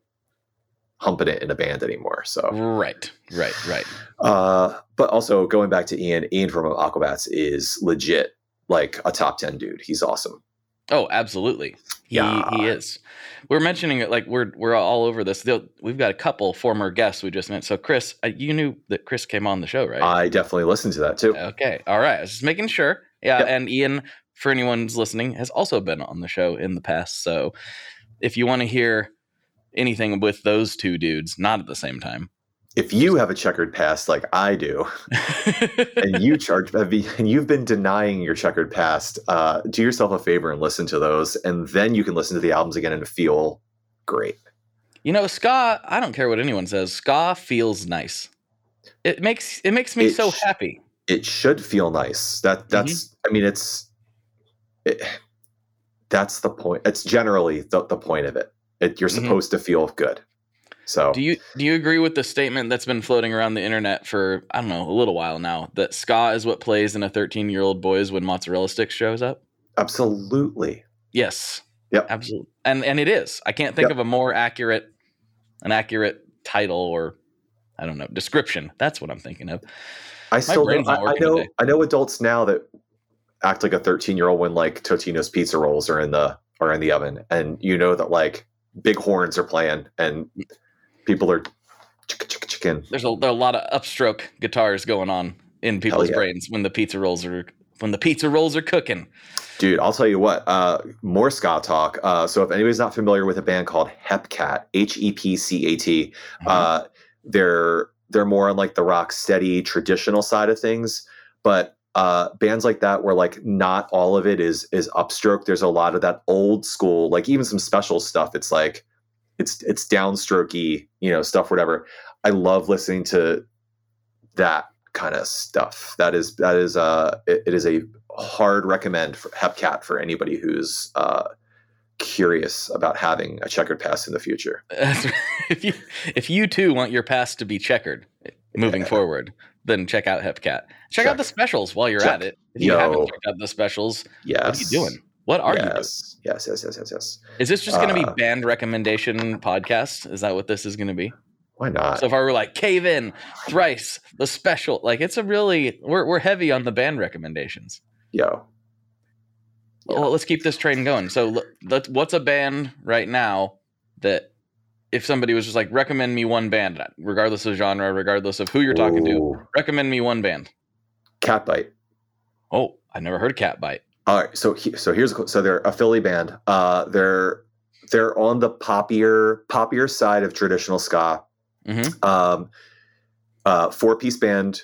S4: humping it in a band anymore." So,
S3: right, right, right.
S4: uh, but also going back to Ian, Ian from Aquabats is legit like a top ten dude. He's awesome.
S3: Oh, absolutely. He,
S4: Yeah.
S3: he is. We're mentioning it like we're we're all over this. We've got a couple former guests we just met. So, Chris, uh, you knew that Chris came on the show, right?
S4: I definitely listened to that too.
S3: Okay. All right. I was just making sure. Yeah.
S4: Yep.
S3: And Ian, for anyone who's listening, has also been on the show in the past. So if you want to hear anything with those two dudes, not at the same time.
S4: If you have a checkered past like I do, and you charge and you've been denying your checkered past, uh, do yourself a favor and listen to those, and then you can listen to the albums again and feel great.
S3: you know, ska, I don't care what anyone says. Ska feels nice. It makes it makes me
S4: It
S3: so
S4: sh-
S3: happy.
S4: It should feel nice. That that's. I mean, it's. It, that's the point. It's generally the, the point of it. It you're
S3: Mhm.
S4: supposed to feel good. So
S3: Do you do you agree with the statement that's been floating around the internet for I don't know a little while now that ska is what plays in a 13 year old boys when mozzarella sticks shows up?
S4: absolutely.
S3: Yes.
S4: Yep.
S3: Absolutely. And and it is. I can't think
S4: Yep.
S3: of a more accurate an accurate title or I don't know, description. That's what I'm thinking of.
S4: I still know, I, I know
S3: today.
S4: I know adults now that act like a 13 year old when like Totino's pizza rolls are in the are in the oven, and you know that like big horns are playing and people are chicken.
S3: There's a, there are a lot of upstroke guitars going on in people's
S4: yeah.
S3: brains when the pizza rolls are when the pizza rolls are cooking.
S4: Dude, I'll tell you what. Uh, more ska talk. Uh, so if anybody's not familiar with a band called Hepcat, H E P C A T, uh, they're they're more on like the rock steady traditional side of things but uh bands like that where like not all of it is is upstroke. There's a lot of that old school like even some special stuff. It's like it's it's downstrokey you know stuff whatever. I love listening to that kind of stuff. That is that is uh it, it is a hard recommend for hepcat for anybody who's uh curious about having a checkered past in the future.
S3: If you if you too want your past to be checkered moving
S4: Yeah.
S3: forward, then check out Hepcat. Check, out the specials while you're
S4: Check.
S3: at it. If you
S4: Yo.
S3: haven't checked out the specials,
S4: yes
S3: what are you doing? What are you doing?
S4: yes, Yes, yes, yes, yes, yes.
S3: Is this just going to
S4: Uh,
S3: be band recommendation podcast? Is that what this is going to be?
S4: Why not?
S3: So far, we're like Cave In, Thrice, the special. Like it's a really we're we're heavy on the band recommendations.
S4: Yo,
S3: Well, let's keep this train going. So, let, what's a band right now that if somebody was just like recommend me one band, regardless of genre, regardless of who you're talking to, recommend me one band.
S4: Catbite
S3: Oh, I never heard of Catbite.
S4: All right, so he, so here's a- so they're a Philly band. Uh, they're they're on the poppier poppier side of traditional ska.
S3: Mhm.
S4: Um, uh, four piece band,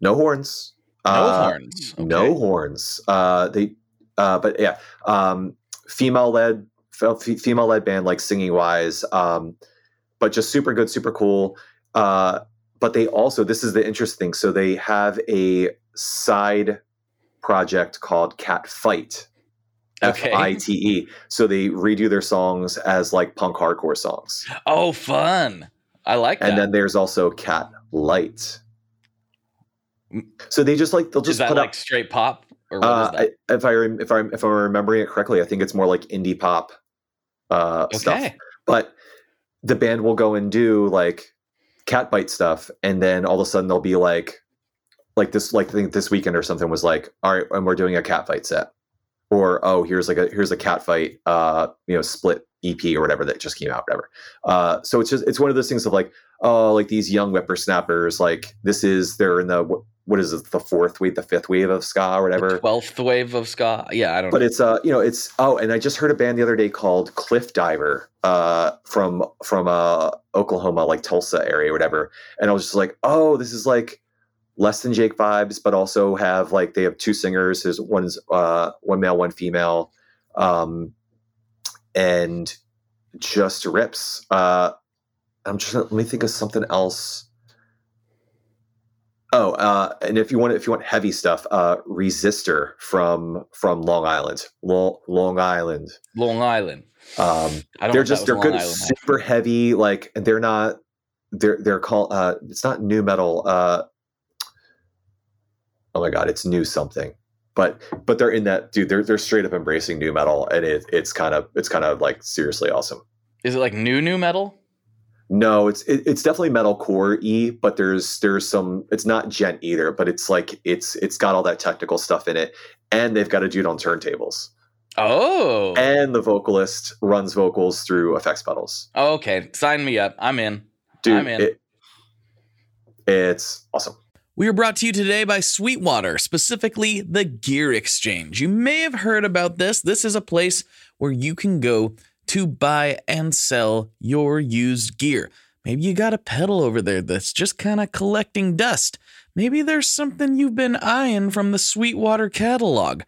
S4: no horns.
S3: No
S4: Uh,
S3: horns. Okay.
S4: No horns. Uh, they, uh, but yeah, um, female led, female led band, like singing wise, um, but just super good, super cool. Uh, but they also, this is the interesting thing. So they have a side project called Cat Fight.
S3: Okay.
S4: F I T E. So they redo their songs as like punk hardcore songs.
S3: Oh, fun. I like that.
S4: And then there's also Cat Light. So they just like they'll just is
S3: that
S4: put
S3: like
S4: up
S3: straight pop or what is
S4: uh,
S3: that?
S4: I, if I if I'm if I'm remembering it correctly, I think it's more like indie pop uh, stuff. But the band will go and do like Catbite stuff, and then all of a sudden they'll be like, like this, like I think this weekend or something was like, all right, and we're doing a cat fight set, or oh, here's like a here's a cat fight, uh, you know, split EP or whatever that just came out, whatever. Uh, so it's just it's one of those things of like, oh, like these young whippersnappers, like this is they're in the what, is it, the fourth wave, the fifth wave of ska or whatever.
S3: The twelfth wave of ska. Yeah, I don't know.
S4: But
S3: know.
S4: it's uh, you know, it's oh, and I just heard a band the other day called Cliff Diver, uh, from from uh Oklahoma, like Tulsa area, or whatever. And I was just like, oh, this is like less than Jake vibes, but also have like they have two singers. There's one's uh one male, one female, um, and just rips. Uh, I'm just let me think of something else. Oh, uh, and if you want, if you want heavy stuff, uh, Resistor from from Long Island, Long, Long Island.
S3: Long Island.
S4: Um,
S3: I don't
S4: they're just they're
S3: Long
S4: good,
S3: Island.
S4: super heavy. Like they're not. They're they're called. Uh, it's not nu metal. Uh, oh my god, it's new something. But but they're in that dude. They're they're straight up embracing nu metal, and it, it's kind of it's kind of like seriously awesome.
S3: Is it like new new metal?
S4: No, it's it, it's definitely metalcore e, but there's there's some. It's not djent either, but it's like it's it's got all that technical stuff in it, and they've got a dude on turntables,
S3: Oh.
S4: and the vocalist runs vocals through effects pedals.
S3: okay. Sign me up. I'm in.
S4: Dude,
S3: I'm in.
S4: It, it's awesome.
S3: We are brought to you today by Sweetwater, specifically the Gear Exchange. You may have heard about this. This is a place where you can go to buy and sell your used gear. Maybe you got a pedal over there that's just kind of collecting dust. Maybe there's something you've been eyeing from the Sweetwater catalog.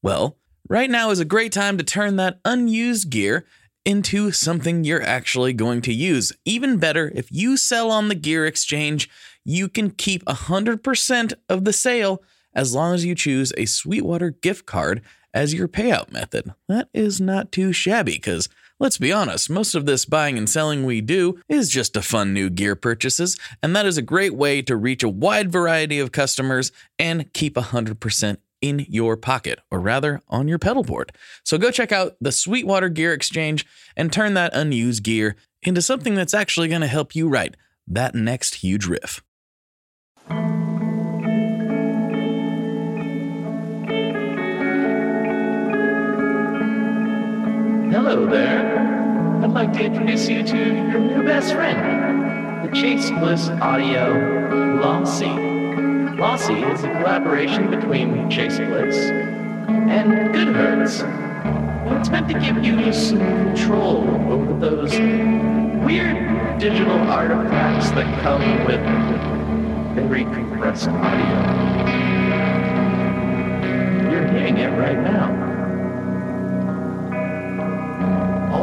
S3: Well, right now is a great time to turn that unused gear into something you're actually going to use. Even better, if you sell on the Gear Exchange, you can keep 100% of the sale as long as you choose a Sweetwater gift card as your payout method. That is not too shabby because let's be honest, most of this buying and selling we do is just to fund new gear purchases, and that is a great way to reach a wide variety of customers and keep 100% in your pocket, or rather on your pedal board. So go check out the Sweetwater Gear Exchange and turn that unused gear into something that's actually going to help you write that next huge riff.
S6: Hello there. I'd like to introduce you to your new best friend, the Chase Bliss Audio Lossy. Lossy is a collaboration between Chase Bliss and Goodhertz. And it's meant to give you some control over those weird digital artifacts that come with very compressed audio. You're hearing it right now.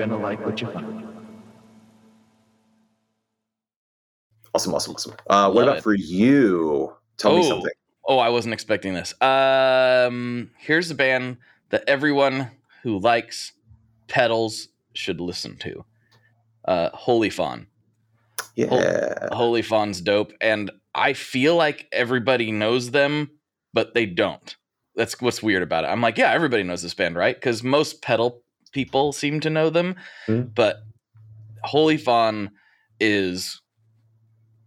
S6: I think you're gonna like what you find.
S4: Awesome, awesome, awesome. Uh, what
S3: Love
S4: about
S3: it.
S4: for you? Tell me
S3: Oh.
S4: something.
S3: Oh, I wasn't expecting this. Um, here's a band that everyone who likes pedals should listen to. Uh, Holy Fawn.
S4: Yeah.
S3: Holy Fawn's dope, and I feel like everybody knows them, but they don't. that's what's weird about it. I'm like, yeah, everybody knows this band, right? Because most pedal people seem to know them,
S4: Mhm.
S3: but Holy Fawn is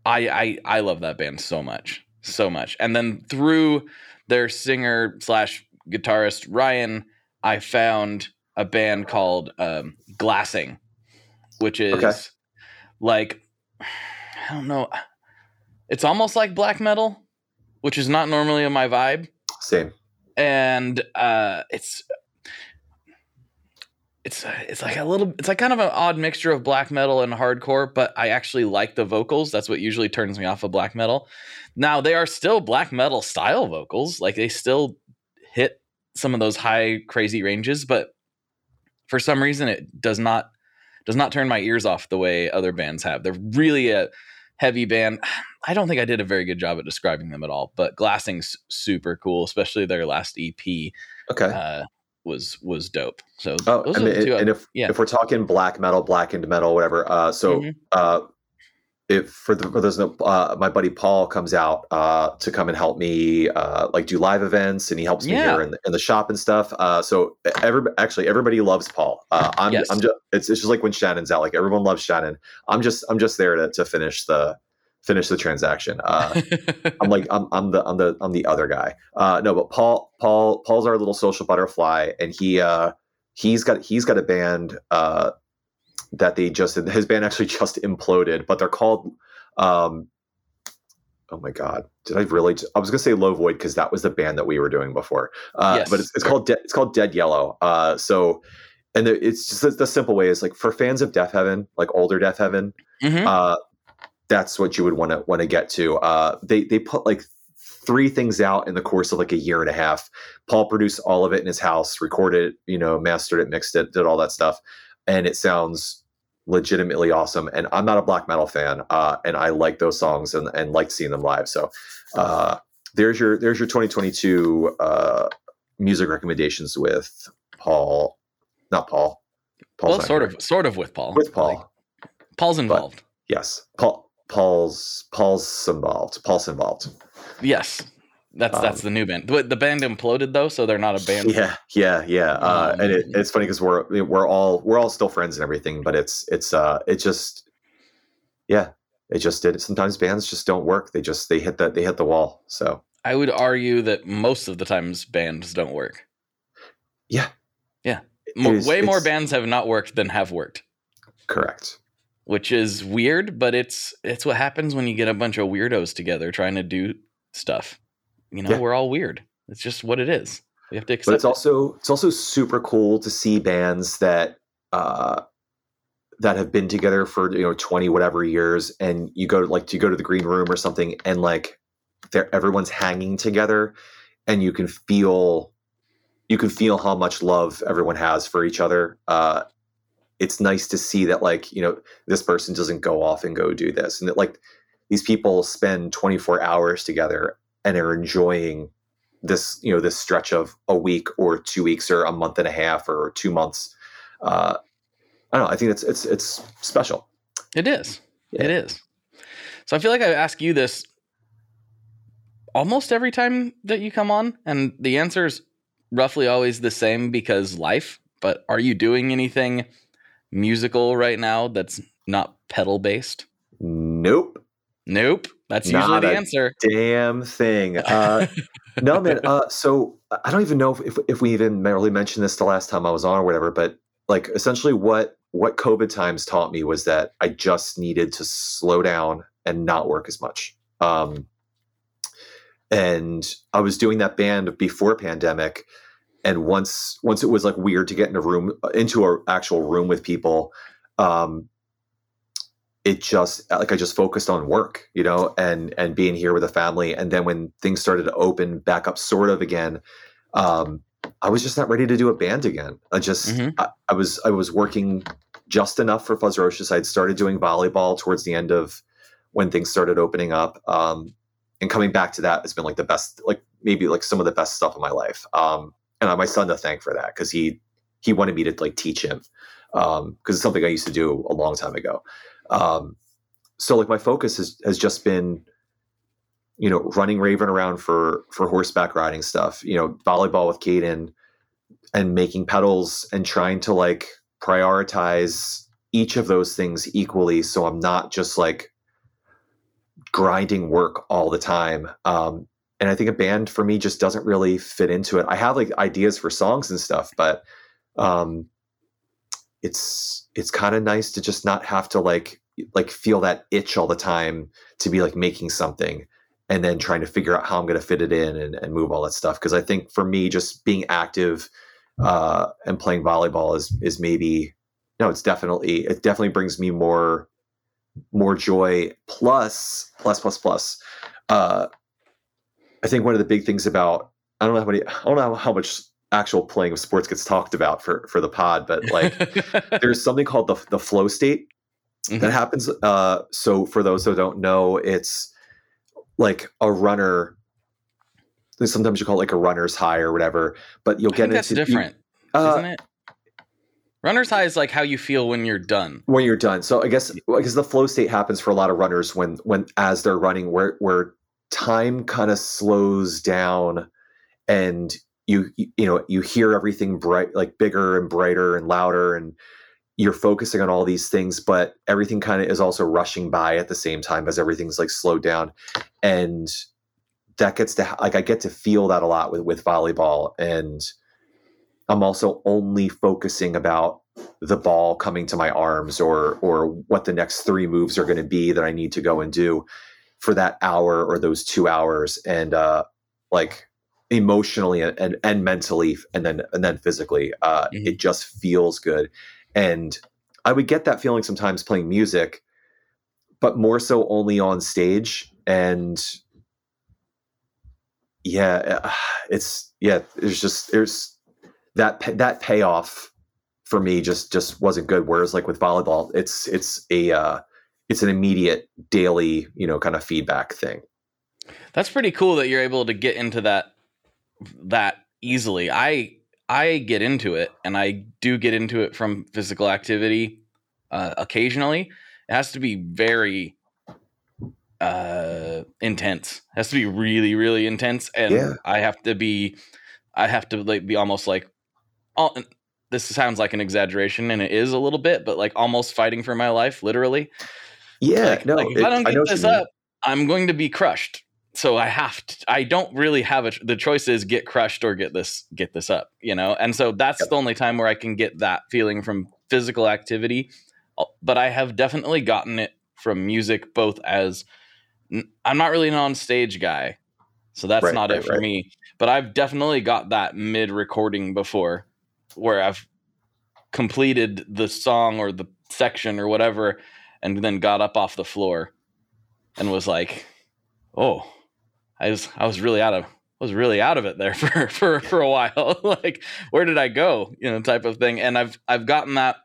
S3: I I I love that band so much, so much. And then through their singer slash guitarist Ryan, I found a band called um, Glassing, which is
S4: Okay.
S3: like I don't know. It's almost like black metal, which is not normally my vibe
S4: Same.
S3: and uh, it's it's it's like a little it's like kind of an odd mixture of black metal and hardcore but i actually like the vocals. That's what usually turns me off of black metal. Now they are still black metal style vocals. Like they still hit some of those high crazy ranges but for some reason it does not does not turn my ears off the way other bands have. They're really a heavy band. I don't think i did a very good job at describing them at all but glassing's super cool especially their last ep
S4: Okay.
S3: uh, was was dope. So
S4: oh,
S3: those
S4: I
S3: are
S4: mean,
S3: the two.
S4: and if
S3: yeah.
S4: if we're talking black metal, blackened metal, whatever. Uh, so
S3: Mhm.
S4: uh, if for the for those no, uh, my buddy Paul comes out uh, to come and help me uh, like do live events, and he helps me here in the, in the shop and stuff. Uh, so every actually everybody loves Paul. Uh, I'm
S3: Yes.
S4: I'm just it's, it's just like when Shannon's out, like everyone loves Shannon. I'm just I'm just there to, to finish the finish the transaction. Uh, I'm like I'm I'm the I'm the I'm the other guy. Uh no, but Paul Paul Paul's our little social butterfly and he uh he's got he's got a band uh that they just his band actually just imploded, but they're called um oh my god did i really i was gonna say low void because that was the band that we were doing before uh
S3: Yes.
S4: but it's, it's called De- it's called dead yellow uh so and the, it's just the, the simple way is like for fans of Deafheaven like older Deafheaven
S3: Mhm.
S4: uh, that's what you would want to want to get to. Uh, they they put like three things out in the course of like a year and a half. Paul produced all of it in his house, recorded it, you know, mastered it, mixed it, did all that stuff, and it sounds legitimately awesome. And I'm not a black metal fan, uh, and I like those songs and and liked seeing them live. So uh, there's your there's your 2022 uh, music recommendations with Paul, not Paul. Paul's
S3: well,
S4: not
S3: sort
S4: here.
S3: of, sort of with Paul.
S4: with Paul.
S3: Like, Paul's involved.
S4: Yes, Paul. Paul's Paul's involved. Paul's involved.
S3: yes, that's that's
S4: Um,
S3: the new band. The, the band imploded though, so they're not a band.
S4: Yeah, yeah, yeah. Uh, and it,
S3: Um,
S4: it's funny because we're we're all we're all still friends and everything, but it's it's uh it just yeah it just did. Sometimes bands just don't work. They just they hit that they hit the wall. So
S3: I would argue that most of the times bands don't work.
S4: yeah,
S3: Yeah,
S4: is-
S3: way more bands have not worked than have worked,
S4: Correct.
S3: Which is weird. But it's it's what happens when you get a bunch of weirdos together trying to do stuff. You know,
S4: Yeah.
S3: we're all weird. It's just what it is. We have to accept.
S4: but it's
S3: it.
S4: also it's also super cool to see bands that uh that have been together for you know 20 whatever years and you go to like you go to the green room or something and like they're everyone's hanging together and you can feel you can feel how much love everyone has for each other uh it's nice to see that like you know this person doesn't go off and go do this and that like these people spend 24 hours together and are enjoying this you know this stretch of a week or two weeks or a month and a half or two months uh i don't know i think it's it's it's special
S3: It is.
S4: Yeah.
S3: It is. So I feel like I ask you this almost every time that you come on, and the answer is roughly always the same because life. But are you doing anything musical right now that's not pedal based?
S4: nope
S3: Nope. That's
S4: Not
S3: usually the answer.
S4: damn thing uh no man uh so i don't even know if, if, we even really mentioned this the last time i was on or whatever but like essentially what what covid times taught me was that i just needed to slow down and not work as much um and i was doing that band before pandemic and once once it was like weird to get in a room into an actual room with people um it just like I just focused on work, you know, and and being here with a family. And then when things started to open back up, sort of again, um, I was just not ready to do a band again. I just
S3: Mhm.
S4: I, I was I was working just enough for Fuzzrocious. I'd started doing volleyball towards the end of when things started opening up. Um, and coming back to that has been like the best, like maybe like some of the best stuff in my life. Um, and I have my son to thank for that because he he wanted me to like teach him because it's something I used to do a long time ago. Um, so like my focus has has just been you know, running Raven around for for horseback riding stuff, you know, volleyball with Caden and making pedals and trying to like prioritize each of those things equally so I'm not just like grinding work all the time. Um, and I think a band for me just doesn't really fit into it. I have like ideas for songs and stuff, but um, it's it's kind of nice to just not have to like like feel that itch all the time to be like making something and then trying to figure out how I'm going to fit it in and, and move all that stuff. Because I think for me, just being active uh, and playing volleyball is is maybe no, it's definitely it definitely brings me more more joy. Plus, plus, plus, plus. Uh, I think one of the big things about I don't know how many I don't know how much actual playing of sports gets talked about for for the pod, but like there's something called the the flow state
S3: Mhm.
S4: that happens. Uh, so for those who don't know, it's like a runner. Sometimes you call it like a runner's high or whatever, but you'll
S3: I
S4: get
S3: think that's
S4: into you-
S3: different,
S4: uh,
S3: isn't it? Runner's high is like how you feel when you're done.
S4: when you're done. So I guess because the flow state happens for a lot of runners when when as they're running, where where time kind of slows down, and you you know you hear everything bright like bigger and brighter and louder, and you're focusing on all these things, but everything kind of is also rushing by at the same time as everything's like slowed down, and that gets to like I get to feel that a lot with with volleyball and. I'm also only focusing about the ball coming to my arms or or what the next three moves are going to be that I need to go and do for that hour or those two hours and uh like emotionally and and, and mentally and then and then physically uh
S3: Mhm.
S4: it just feels good and I would get that feeling sometimes playing music but more so only on stage and yeah uh, it's yeah there's just there's that that payoff for me just just wasn't good whereas like with volleyball it's it's a uh it's an immediate daily you know kind of feedback thing
S3: That's pretty cool that you're able to get into that that easily. I I get into it, and I do get into it from physical activity uh, occasionally. It has to be very uh, intense. It has to be really, really intense, and
S4: Yeah.
S3: I have to be, I have to like be almost like, all, this sounds like an exaggeration, and it is a little bit, but like almost fighting for my life, literally.
S4: Yeah
S3: like,
S4: no
S3: like, if
S4: it-
S3: I don't get
S4: you
S3: this up, I'm going to be crushed. So I have to. I don't really have a. The choice is get crushed or get this get this up. You know, and so that's
S4: Yep.
S3: the only time where I can get that feeling from physical activity. Uh, But I have definitely gotten it from music, both as I'm not really an on stage guy, so that's
S4: Right,
S3: not
S4: right,
S3: it for
S4: right.
S3: me. But I've definitely got that mid recording before, where I've completed the song or the section or whatever, and then got up off the floor and was like, "Oh, I was I was really out of I was really out of it there for for for a while. like, where did I go? You know, type of thing." And I've I've gotten that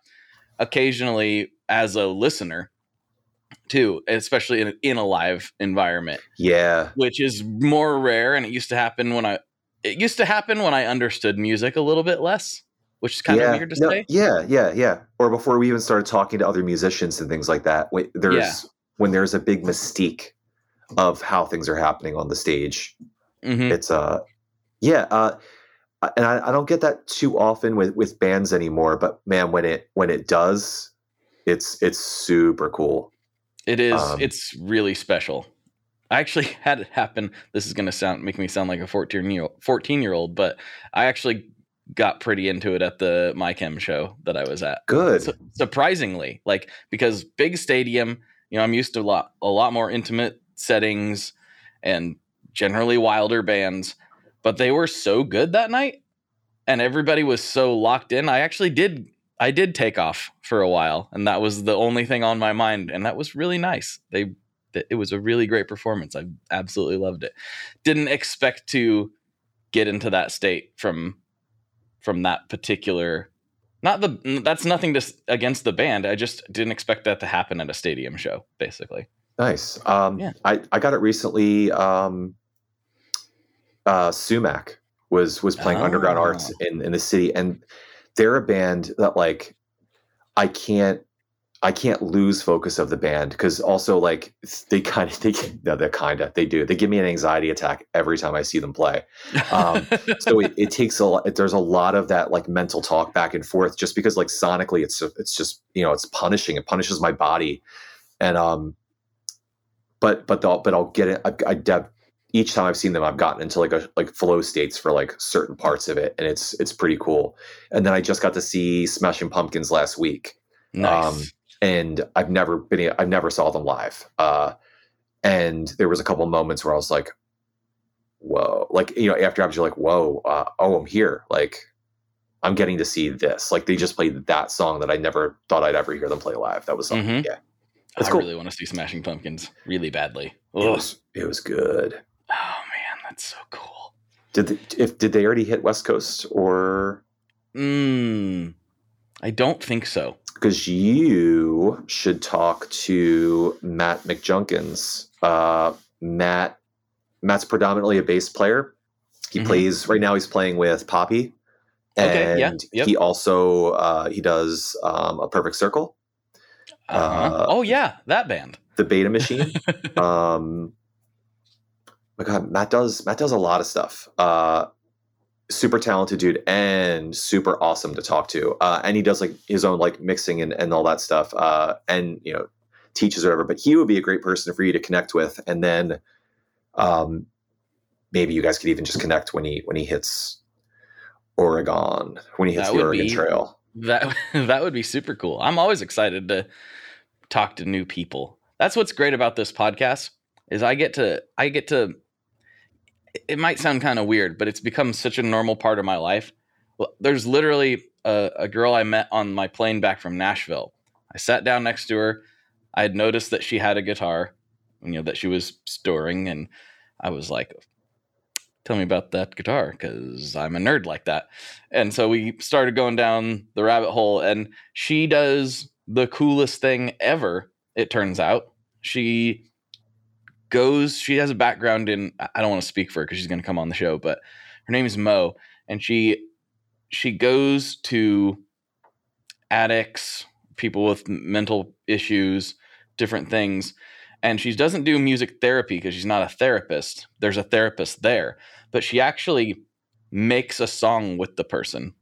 S3: occasionally as a listener too, especially in, in a live environment
S4: yeah
S3: which is more rare and it used to happen when i it used to happen when i understood music a little bit less which is kind
S4: yeah,
S3: of weird to
S4: no,
S3: say.
S4: yeah yeah yeah. Or before we even started talking to other musicians and things like that when there's
S3: Yeah.
S4: when there's a big mystique of how things are happening on the stage
S3: Mhm.
S4: it's uh yeah uh and I, I don't get that too often with with bands anymore but man when it when it does it's it's super cool.
S3: It is.
S4: Um,
S3: it's really special. I actually had it happen. This is going to sound make me sound like a 14 year 14 year old but i actually got pretty into it at the mychem show that i was at.
S4: Good.
S3: Su- surprisingly like because big stadium you know i'm used to a lot a lot more intimate settings and generally wilder bands but they were so good that night and everybody was so locked in. I actually did i did take off for a while and that was the only thing on my mind and that was really nice. They it was a really great performance. I absolutely loved it. Didn't expect to get into that state from from that particular not the that's nothing to, against the band i just didn't expect that to happen at a stadium show basically
S4: Nice. Um,
S3: Yeah.
S4: I, I got it recently. Um, uh, Sumac was was playing Underground
S3: Oh.
S4: Arts in in the city, and they're a band that like I can't I can't lose focus of the band because also like they kind of they no, they're kind of they do they give me an anxiety attack every time I see them play. Um, so it, it takes a lot. There's a lot of that like mental talk back and forth just because like sonically it's it's just you know it's punishing. It punishes my body, and um, but but the, but I'll get it. I, I deb, each time I've seen them, I've gotten into like a like flow states for like certain parts of it, and it's it's pretty cool. And then I just got to see Smashing Pumpkins last week.
S3: Nice.
S4: Um, and I've never been I've never saw them live. Uh, and there was a couple moments where I was like, "Whoa!" Like you know, after I was like, "Whoa! Uh, oh, I'm here!" Like I'm getting to see this. Like they just played that song that I never thought I'd ever hear them play live. That was something.
S3: Mhm.
S4: Yeah,
S3: I
S4: cool.
S3: really want to see Smashing Pumpkins really badly.
S4: it was it was good.
S3: Oh man, that's so cool.
S4: Did they, if did they already hit West Coast or
S3: Mm, I don't think so.
S4: Because you should talk to Matt McJunkins. Uh, Matt Matt's predominantly a bass player. He
S3: Mhm.
S4: plays right now. He's playing with Poppy, and
S3: Okay, yeah, yep.
S4: he also uh, he does um, a Perfect Circle,
S3: Uh-huh.
S4: Uh,
S3: oh yeah, that band.
S4: the Beta Machine. um, my God, Matt does Matt does a lot of stuff. Uh, super talented dude and super awesome to talk to. Uh, and he does like his own like mixing and, and all that stuff. Uh, and you know, teaches or whatever. But he would be a great person for you to connect with. And then, um, maybe you guys could even just connect when he when he hits Oregon when he hits
S3: That
S4: the Oregon
S3: be-
S4: Trail.
S3: That that would be super cool. I'm always excited to talk to new people. That's what's great about this podcast is I get to I get to it might sound kind of weird, but it's become such a normal part of my life. Well, there's literally a, a girl I met on my plane back from Nashville. I sat down next to her. I had noticed that she had a guitar, you know, that she was storing, and I was like, "Tell me about that guitar, because I'm a nerd like that." And so we started going down the rabbit hole, and she does the coolest thing ever. It turns out she goes. She has a background in. I don't want to speak for her because she's going to come on the show, but her name is Mo, and she she goes to addicts, people with mental issues, different things, and she doesn't do music therapy because she's not a therapist. There's a therapist there, but she actually makes a song with the person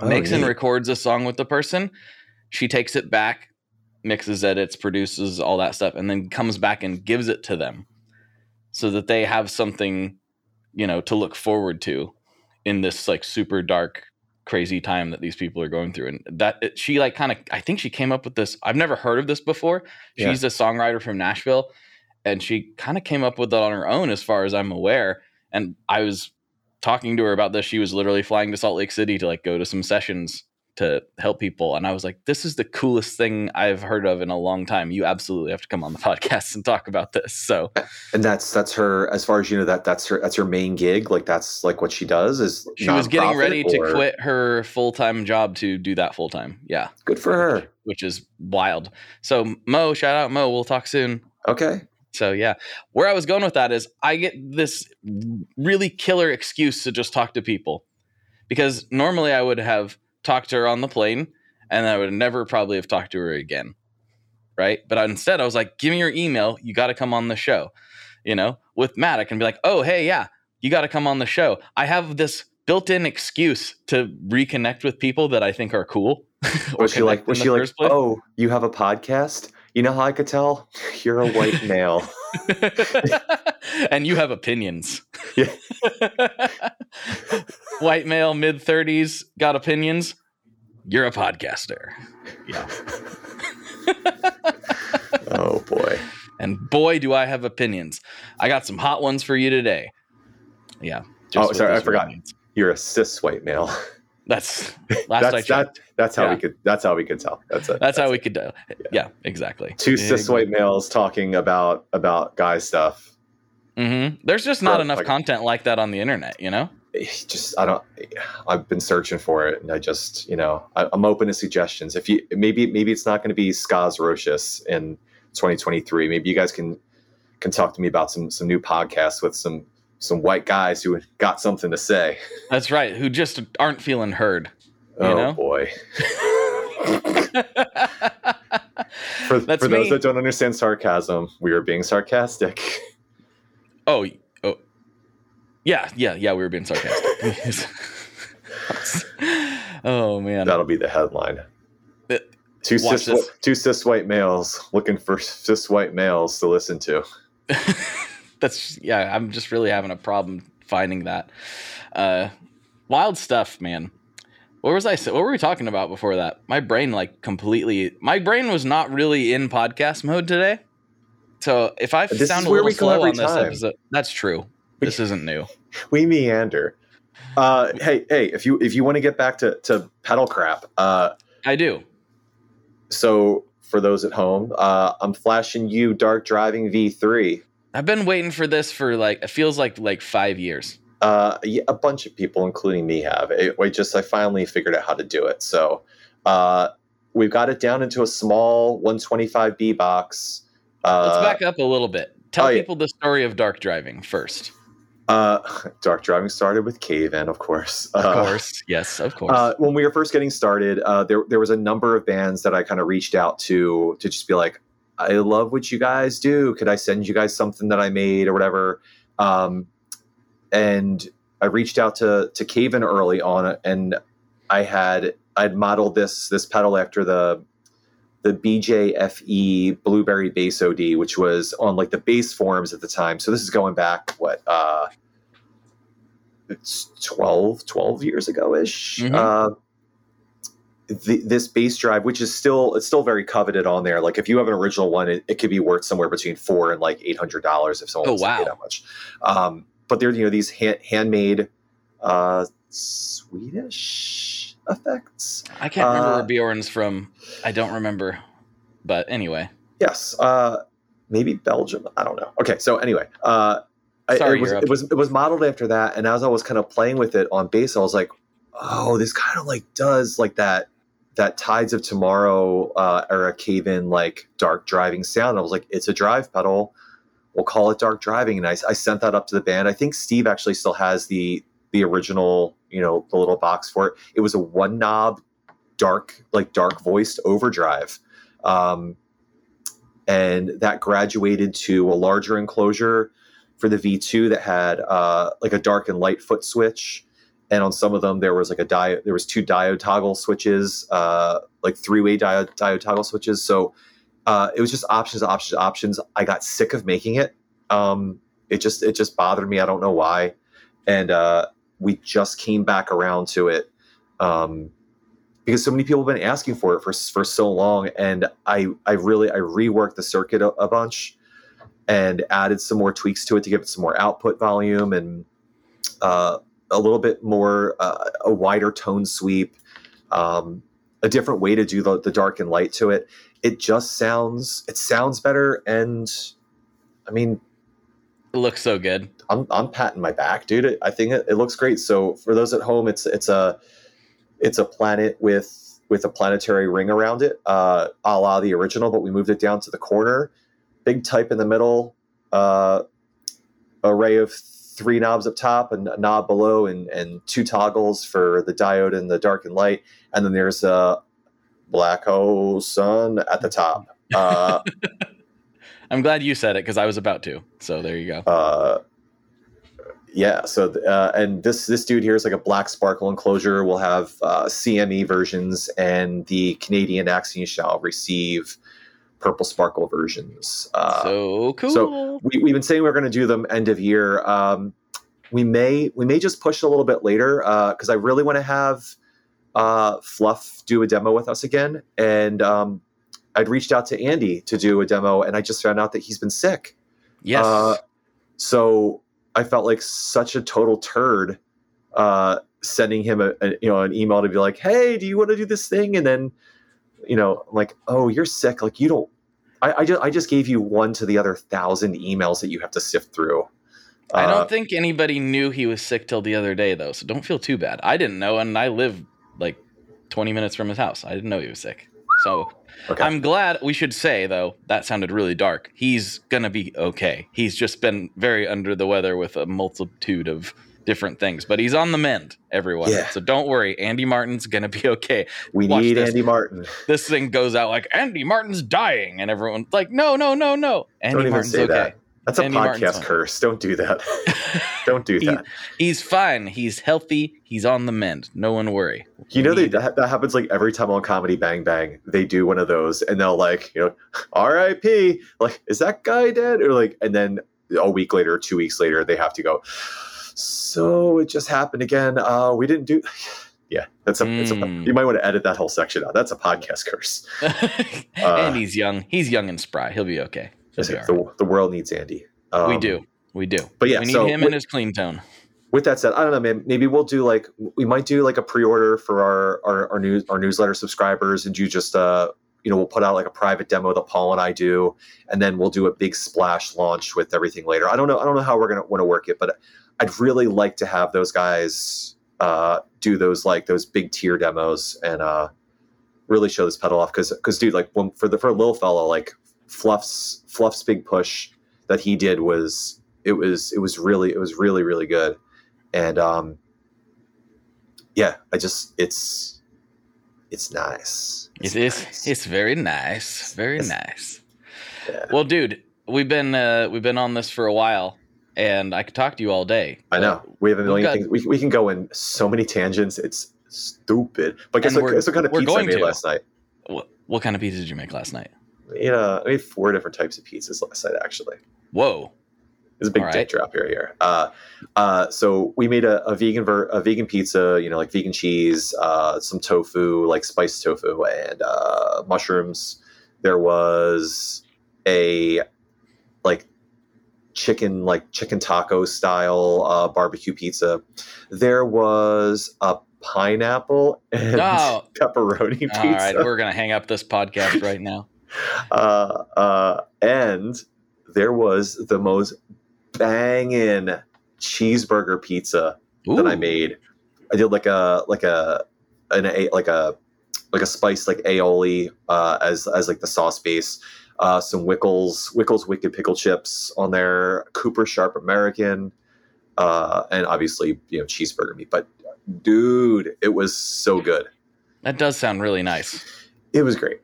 S4: Oh,
S3: makes and records a song with the person. She takes it back, mixes, edits, produces all that stuff, and then comes back and gives it to them so that they have something, you know, to look forward to in this like super dark, crazy time that these people are going through. And that it, she like kind of, I think she came up with this. I've never heard of this before.
S4: Yeah.
S3: She's a songwriter from Nashville, and she kind of came up with it on her own, as far as I'm aware. And I was talking to her about this. She was literally flying to Salt Lake City to like go to some sessions to help people. And I was like, this is the coolest thing I've heard of in a long time. You absolutely have to come on the podcast and talk about this. So
S4: And that's that's her as far as you know that that's her that's her main gig. Like that's like what she does is
S3: she was getting ready to quit her full time job to do that full time. Yeah.
S4: Good for her.
S3: Which is wild. So Mo, shout out Mo. We'll talk soon.
S4: Okay.
S3: So yeah, where I was going with that is I get this really killer excuse to just talk to people because normally I would have talked to her on the plane and I would never probably have talked to her again. Right. But instead I was like, give me your email. You got to come on the show. You know, with Matt, I can be like, oh, hey, yeah, you got to come on the show. I have this built in excuse to reconnect with people that I think are cool. or
S4: Was she like was she like,
S3: place.
S4: oh, you have a podcast? You know how I could tell? You're a white male.
S3: and you have opinions.
S4: Yeah.
S3: White male, mid 30s, got opinions. You're a podcaster. Yeah.
S4: oh boy.
S3: And boy, do I have opinions. I got some hot ones for you today. Yeah.
S4: Oh, sorry, I forgot.
S3: opinions.
S4: You're a cis white male.
S3: That's last I
S4: that's that, that's how we could that's how we could tell. That's it.
S3: That's how we could do. Yeah, exactly.
S4: two cis white males talking about about guy stuff.
S3: hmm There's just not
S4: For,
S3: enough
S4: like-
S3: content like that on the internet, you know?
S4: Just I don't. I've been searching for it, and I just you know I, I'm open to suggestions. If you maybe maybe it's not going to be Skaz Rocious in 2023. Maybe you guys can can talk to me about some some new podcasts with some some white guys who got something to say.
S3: That's right. Who just aren't feeling heard.
S4: oh
S3: know?
S4: boy. For,
S3: That's
S4: for those that don't understand sarcasm, we are being sarcastic.
S3: Oh, oh, yeah, yeah, yeah. We were being sarcastic. oh man,
S4: That'll be the headline.
S3: Uh,
S4: Two cis,
S3: this.
S4: two cis white males looking for cis white males to listen to.
S3: that's yeah. I'm just really having a problem finding that. Uh, wild stuff, man. What was I? What were we talking about before that? My brain like completely. My brain was not really in podcast mode today. So if I
S4: This
S3: sound a
S4: where
S3: little slow on this
S4: time.
S3: episode, that's true. This isn't new.
S4: We meander. Uh, hey, hey, if you if you want to get back to to pedal crap, uh,
S3: I do.
S4: so for those at home, uh, I'm flashing you Dark Driving V3.
S3: I've been waiting for this for like it feels like like five years.
S4: Uh, yeah, a bunch of people, including me, have. It, I just I finally figured out how to do it. So uh, we've got it down into a small 125B box. Uh,
S3: Let's back up a little bit. Tell
S4: oh, yeah.
S3: people the story of dark driving first.
S4: Uh, dark driving started with Cave In, of course.
S3: Of
S4: Uh,
S3: course, yes, of course.
S4: Uh, when we were first getting started, uh, there there was a number of bands that I kind of reached out to to just be like, I love what you guys do. Could I send you guys something that I made or whatever? Um, and I reached out to to Cave In early on, and I had I'd modeled this this pedal after the the BJFE Blueberry Bass OD, which was on like the bass forums at the time. So this is going back what uh, it's 12, 12 years ago ish.
S3: Mhm.
S4: Uh, the, this bass drive, which is still it's still very coveted on there. Like if you have an original one, it, it could be worth somewhere between four and like eight hundred dollars if someone
S3: Oh,
S4: wants to pay
S3: wow.
S4: that much. Um, but they're you know these hand, handmade uh, Swedish effects.
S3: I can't remember
S4: uh,
S3: where Bjorn's from. I don't remember. But anyway,
S4: Yes, uh, maybe Belgium. I don't know. Okay, so anyway, uh,
S3: Sorry,
S4: it, was, it was it was modeled after that, and as I was kind of playing with it on bass, I was like, oh, this kind of like does like that that Tides of Tomorrow uh, era cave in like dark driving sound. I was like, it's a drive pedal. We'll call it dark driving, and I, I sent that up to the band. I think Steve actually still has the the original, you know, the little box for it. It was a one knob, dark like dark voiced overdrive. Um, and that graduated to a larger enclosure for the V2 that had uh, like a dark and light foot switch, and on some of them there was like a diode. There was two diode toggle switches, uh, like three way diode, diode toggle switches. So uh, it was just options, options, options. I got sick of making it. Um, it just it just bothered me. I don't know why, and uh, we just came back around to it. Um, because so many people have been asking for it for for so long, and I I really I reworked the circuit a, a bunch and added some more tweaks to it to give it some more output volume and uh, a little bit more uh, a wider tone sweep, um, a different way to do the, the dark and light to it. It just sounds it sounds better, and I mean
S3: it looks so good.
S4: I'm I'm patting my back, dude. I think it, it looks great. So for those at home, it's it's a it's a planet with with a planetary ring around it, uh, a la the original, but we moved it down to the corner. Big type in the middle, uh, array of three knobs up top and a knob below, and and two toggles for the diode and the dark and light, and then there's a black hole sun at the top. Uh,
S3: I'm glad you said it because I was about to. So there you go.
S4: uh, yeah so uh, and this this dude here is like a black sparkle enclosure we'll have uh, cme versions and the canadian axiom shall receive purple sparkle versions uh,
S3: so cool.
S4: so we, we've been saying we're going to do them end of year um, we may we may just push a little bit later because i really want to have uh, fluff do a demo with us again and um, i'd reached out to andy to do a demo and i just found out that he's been sick
S3: yes.
S4: uh, so I felt like such a total turd uh, sending him a, a you know an email to be like, "Hey, do you want to do this thing?" And then you know, like, "Oh, you're sick. Like you don't." I, I just I just gave you one to the other thousand emails that you have to sift through.
S3: I
S4: Uh,
S3: don't think anybody knew he was sick till the other day, though. So don't feel too bad. I didn't know, and I live like 20 minutes from his house. I didn't know he was sick. So
S4: Okay.
S3: I'm glad. We should say though that sounded really dark. He's gonna be okay. He's just been very under the weather with a multitude of different things. But he's on the mend, everyone.
S4: Yeah.
S3: So don't worry, Andy Martin's gonna be okay.
S4: We
S3: Watch
S4: need
S3: this.
S4: Andy Martin.
S3: This thing goes out like Andy Martin's dying, and everyone's like, no, no, no, no. Andy
S4: Don't
S3: Martin's okay.
S4: that. That's a
S3: Andy Martin's
S4: podcast
S3: fine.
S4: curse. Don't do that. Don't do
S3: He-
S4: that.
S3: He's fine. He's healthy. He's on the mend. No one worry.
S4: You know they, that, that happens like every time on Comedy Bang Bang. They do one of those, and they'll like, you know, R.I.P. Like, is that guy dead? Or like, and then a week later, two weeks later, they have to go. So it just happened again. Uh, we didn't do. Yeah, that's a. It's a
S3: Mm.
S4: you might want to edit that whole section out. That's a podcast curse.
S3: and he's young. He's young and spry. He'll be okay. He'll be right.
S4: the, the world needs Andy. Um,
S3: we do. We do.
S4: but yeah,
S3: we need
S4: so
S3: him
S4: with-
S3: and his clean tone.
S4: with that said, I don't know, man. Maybe we'll do like we might do like a pre-order for our our, our news our newsletter subscribers and you just uh you know we'll put out like a private demo that Paul and I do, and then we'll do a big splash launch with everything later. I don't know. I don't know how we're gonna want to work it, but I'd really like to have those guys uh do those like those big tier demos and uh really show this pedal off because because dude like when for the for a little fella like Fluff's Fluff's big push that he did was it was it was really it was really really good and um yeah i just it's it's nice
S3: It
S4: It's nice.
S3: It's very nice. Very
S4: It's-
S3: nice.
S4: yeah.
S3: Well, dude, we've been uh, we've been on this for a while, and I could talk to you all day.
S4: i know we have a million
S3: got-
S4: things we, we can go in so many tangents it's stupid but guess what, guess what kind of pizza i made
S3: to.
S4: last night
S3: What, what kind of pizza did you make last night?
S4: you know i made four different types of pizzas last night actually
S3: Whoa.
S4: There's a big
S3: All
S4: dick
S3: right.
S4: drop here. Here, uh, uh, so we made a, a vegan ver- a vegan pizza. You know, like vegan cheese, uh, some tofu, like spiced tofu, and uh, mushrooms. There was a like chicken, like chicken taco style uh, barbecue pizza. There was a pineapple and
S3: Oh.
S4: pepperoni pizza.
S3: All right, we're gonna hang up this podcast right now.
S4: uh, uh, and there was the most banging cheeseburger pizza that I made. I did like a like a an a like a like a spice like aioli uh, as as like the sauce base. Uh, some Wickles Wickles Wicked Pickle Chips on there. Cooper Sharp American, uh, and obviously you know cheeseburger meat. But dude, it was so good.
S3: That does sound really nice.
S4: It was great.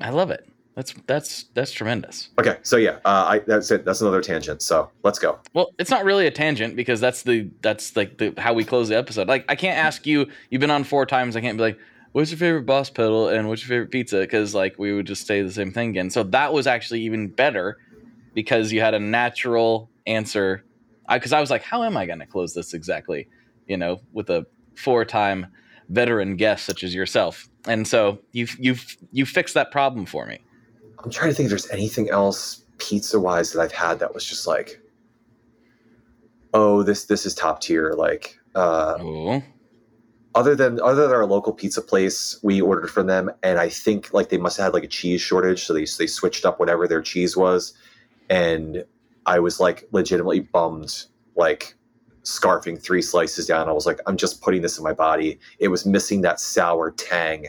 S3: I love it. That's that's that's tremendous.
S4: Okay, so yeah, uh, I that's it. That's another tangent. So let's go.
S3: Well, it's not really a tangent because that's the that's like the how we close the episode. Like I can't ask you. You've been on four times. I can't be like, "What's your favorite boss pedal?" and "What's your favorite pizza?" Because like we would just say the same thing again. So that was actually even better because you had a natural answer. Because I, was like, "How am I going to close this exactly?" You know, with a four-time veteran guest such as yourself. And so you've you've you fixed that problem for me.
S4: I'm trying to think if there's anything else pizza wise that I've had that was just like, oh, this this is top tier. Like, uh,
S3: Ooh.
S4: Other than other than our local pizza place, we ordered from them, and I think like they must have had like a cheese shortage, so they they switched up whatever their cheese was, and I was like legitimately bummed, like scarfing three slices down. I was like, I'm just putting this in my body. It was missing that sour tang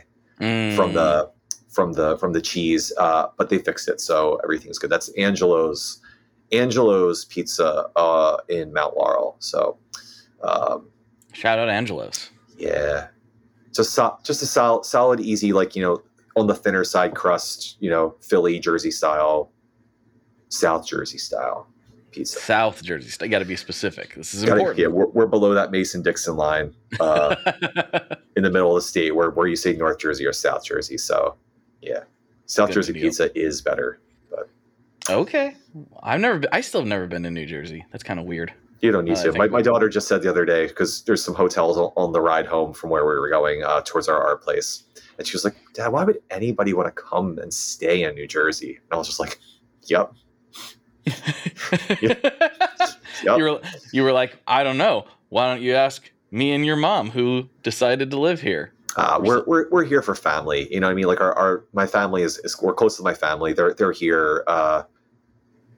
S4: from
S3: Mm.
S4: the from the from the cheese uh but they fixed it so everything's good that's angelo's angelo's pizza uh in mount laurel so um
S3: shout out Angelos.
S4: Yeah just so, just a solid solid easy like you know on the thinner side crust you know philly jersey style south jersey style pizza
S3: South Jersey. I got to be specific. This is
S4: Gotta-
S3: important.
S4: yeah we're, we're below that mason dixon line uh in the middle of the state where where you say north jersey or south jersey so yeah south
S3: Good
S4: jersey
S3: deal.
S4: pizza is better But
S3: okay. I've never. Been, I still have never been to New Jersey. That's kind of weird.
S4: You don't need
S3: Uh,
S4: to. My, my daughter just said the other day because there's some hotels on, the ride home from where we were going uh, towards our art place, and she was like, "Dad, why would anybody want to come and stay in New Jersey?" And I was just like, "Yep, yep."
S3: You were. You were like, I don't know. Why don't you ask me and your mom who decided to live here?
S4: Uh, we're, we're we're here for family. You know what I mean? Like our, our my family is, is we're close to my family. They're they're here. Uh,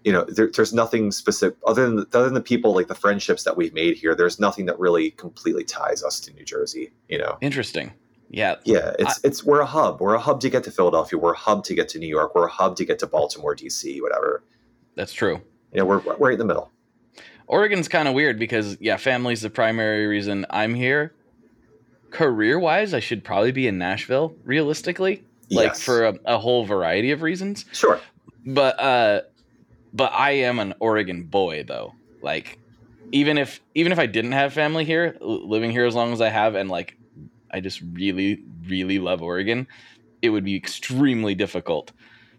S4: you know, there, there's nothing specific other than other than the people like the friendships that we've made here. There's nothing that really completely ties us to New Jersey. You know.
S3: Interesting. Yeah.
S4: Yeah, it's it's we're a hub. We're a hub to get to Philadelphia. We're a hub to get to New York. We're a hub to get to Baltimore, DC, whatever.
S3: That's true.
S4: You know, we're we're right in the middle.
S3: Oregon's kind of weird because yeah, family's the primary reason I'm here. Career wise, I should probably be in Nashville, realistically. Like
S4: Yes.
S3: for a, a whole variety of reasons.
S4: Sure.
S3: But uh but I am an Oregon boy though. Like even if even if I didn't have family here, living here as long as I have and like I just really really love Oregon, it would be extremely difficult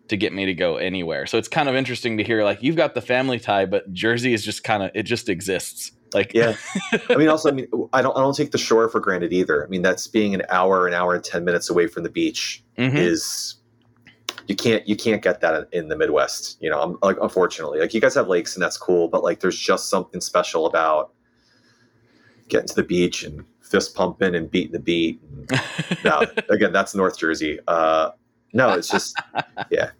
S3: to get me to go anywhere. So it's kind of interesting to hear like you've got the family tie but Jersey is just kind of it just exists. Like
S4: Yeah. I mean, also, I mean, I don't, I don't take the shore for granted either. I mean, that's being an hour, an hour and ten minutes away from the beach
S3: Mhm.
S4: is you can't you can't get that in the Midwest. You know, I'm, like unfortunately, like you guys have lakes and that's cool, but like there's just something special about getting to the beach and fist pumping and beating the beat. And, no, again, that's North Jersey. Uh, no, it's just yeah.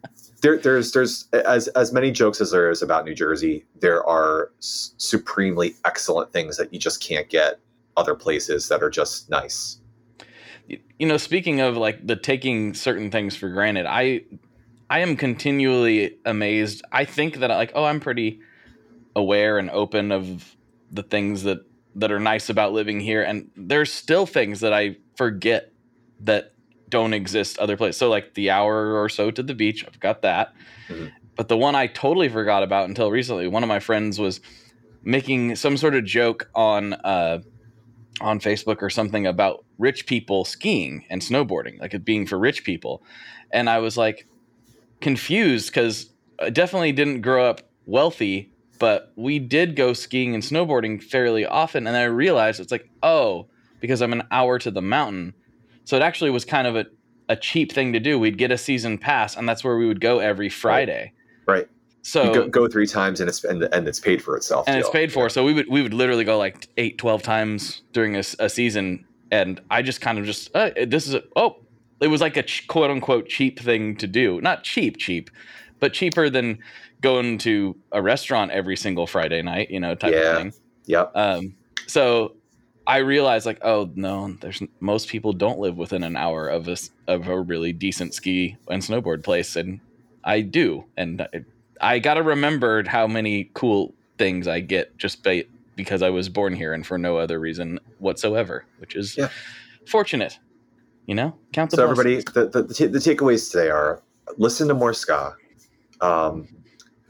S4: There, there's there's as as many jokes as there is about New Jersey. There are s- supremely excellent things that you just can't get other places that are just nice.
S3: You know speaking of like the taking certain things for granted i i am continually amazed. I think that like oh i'm pretty aware and open of the things that that are nice about living here and there's still things that i forget that don't exist other places so like the hour or so to the beach i've got that.
S4: Mhm.
S3: but the one i totally forgot about until recently one of my friends was making some sort of joke on uh on Facebook or something about rich people skiing and snowboarding, like it being for rich people. And I was like confused because I definitely didn't grow up wealthy, but we did go skiing and snowboarding fairly often. And I realized it's like, oh, because I'm an hour to the mountain. So it actually was kind of a, a cheap thing to do. We'd get a season pass, and that's where we would go every Friday.
S4: Right.
S3: So
S4: you go, go three times and it's and, and it's paid for itself.
S3: and it's paid for. So we would we would literally go like 8, 12 times during a season, and I just kind of just uh, this is a, oh, it was like a ch- quote unquote cheap thing to do, not cheap cheap, but cheaper than going to a restaurant every single Friday night, you know, type
S4: Yeah.
S3: of thing.
S4: Yep.
S3: Um, so I realized like, oh no, there's most people don't live within an hour of a of a really decent ski and snowboard place, and I do, and I, I got to remember how many cool things I get just ba- because I was born here and for no other reason whatsoever, which is
S4: Yeah.
S3: fortunate. You know, count the
S4: So everybody, the, the, the, ta- the takeaways today are: listen to more ska, um,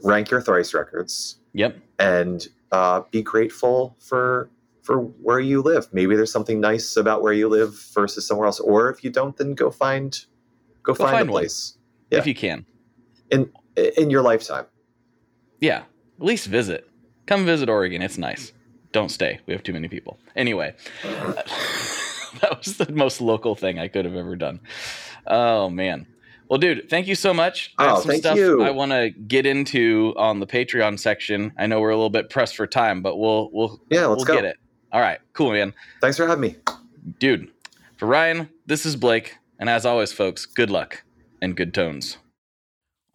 S4: rank your thrice records,
S3: Yep.
S4: and uh, be grateful for for where you live. Maybe there's something nice about where you live versus somewhere else. Or if you don't, then go find go,
S3: Go
S4: find,
S3: find
S4: a place Yeah.
S3: If you can.
S4: in in your lifetime.
S3: Yeah, at least visit. Come visit Oregon. It's nice. Don't stay. We have too many people. Anyway, that was the most local thing I could have ever done. Oh man. Well, dude, thank you so much. I have
S4: Oh,
S3: some
S4: thank
S3: stuff
S4: you.
S3: I want to get into on the Patreon section. I know we're a little bit pressed for time, but we'll we'll
S4: Yeah, let's
S3: we'll
S4: go.
S3: get it. All right, cool, man.
S4: Thanks for having me.
S3: Dude, for Ryan, this is Blake, and as always, folks, good luck and good tones.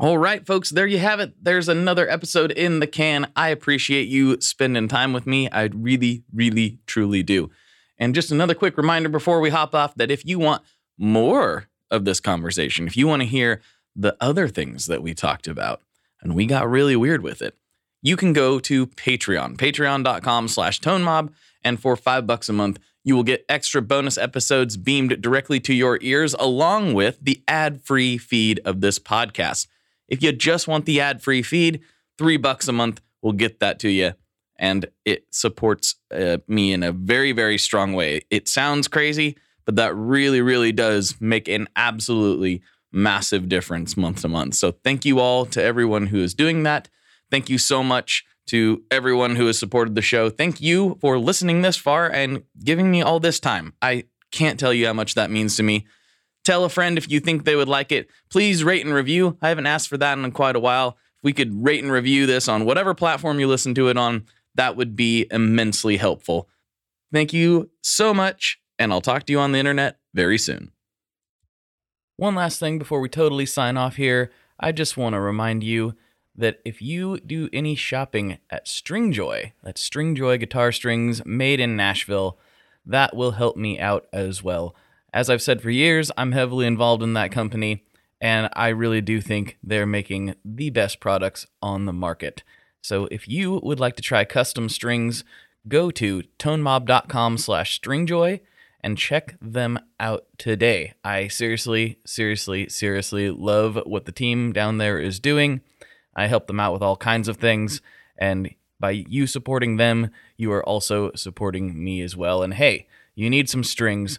S3: All right, folks, there you have it. There's another episode in the can. I appreciate you spending time with me. I really, really, truly do. And just another quick reminder before we hop off that if you want more of this conversation, if you want to hear the other things that we talked about, and we got really weird with it, you can go to Patreon, patreon.com slash tonemob, and for five bucks a month, you will get extra bonus episodes beamed directly to your ears, along with the ad-free feed of this podcast. If you just want the ad-free feed, three bucks a month will get that to you, and it supports uh, me in a very, very strong way. It sounds crazy, but that really, really does make an absolutely massive difference month to month. So thank you all to everyone who is doing that. Thank you so much to everyone who has supported the show. Thank you for listening this far and giving me all this time. I can't tell you how much that means to me. Tell a friend if you think they would like it. Please rate and review. I haven't asked for that in quite a while. If we could rate and review this on whatever platform you listen to it on, that would be immensely helpful. Thank you so much, and I'll talk to you on the internet very soon. One last thing before we totally sign off here, I just want to remind you that if you do any shopping at Stringjoy, that's Stringjoy guitar strings made in Nashville, that will help me out as well. As I've said for years, I'm heavily involved in that company, and I really do think they're making the best products on the market. So if you would like to try custom strings, go to tonemob.com slash stringjoy and check them out today. I seriously, seriously, seriously love what the team down there is doing. I help them out with all kinds of things, and by you supporting them, you are also supporting me as well. And hey, you need some strings,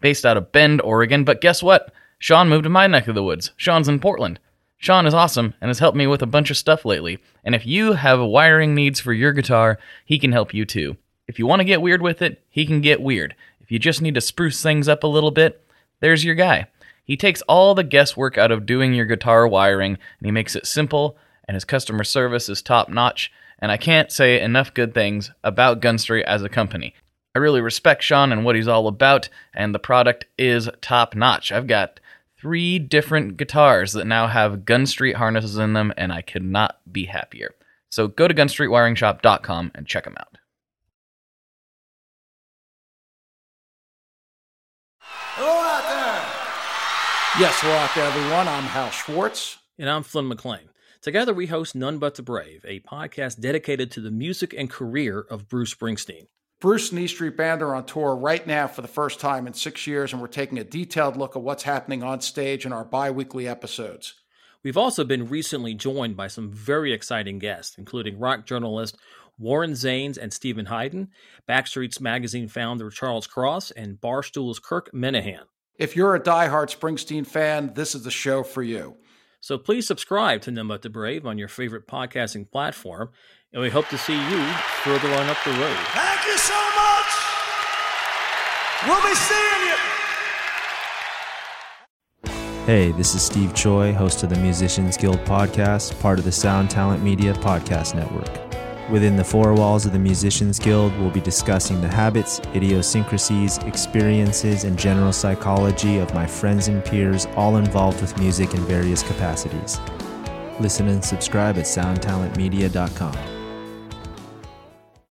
S3: based out of Bend, Oregon, but guess what? Sean moved to my neck of the woods. Sean's in Portland. Sean is awesome and has helped me with a bunch of stuff lately. And if you have wiring needs for your guitar, he can help you too. If you want to get weird with it, he can get weird. If you just need to spruce things up a little bit, there's your guy. He takes all the guesswork out of doing your guitar wiring and he makes it simple, and his customer service is top notch. And I can't say enough good things about Gunstreet as a company. I really respect Sean and what he's all about, and the product is top notch. I've got three different guitars that now have Gunstreet harnesses in them, and I could not be happier. So go to gunstreetwiringshop.com and check them out.
S7: Hello out there. Yes, hello out there, everyone. I'm Hal Schwartz.
S8: And I'm Flynn McLean. Together, we host None But the Brave, a podcast dedicated to the music and career of Bruce Springsteen.
S7: Bruce and E Street Band are on tour right now for the first time in six years, and we're taking a detailed look at what's happening on stage in our bi weekly episodes.
S8: We've also been recently joined by some very exciting guests, including rock journalist Warren Zanes and Steven Hyden, Backstreets magazine founder Charles Cross, and Barstool's Kirk Minihane.
S7: If you're a diehard Springsteen fan, this is the show for you.
S8: So please subscribe to But the Brave on your favorite podcasting platform, and we hope to see you further on up the road.
S9: Thank you so much. We'll be seeing you.
S10: Hey, this is Steve Choi, host of the Musicians Guild podcast, part of the Sound Talent Media Podcast Network. Within the four walls of the Musicians Guild, we'll be discussing the habits, idiosyncrasies, experiences, and general psychology of my friends and peers, all involved with music in various capacities. Listen and subscribe at soundtalentmedia.com.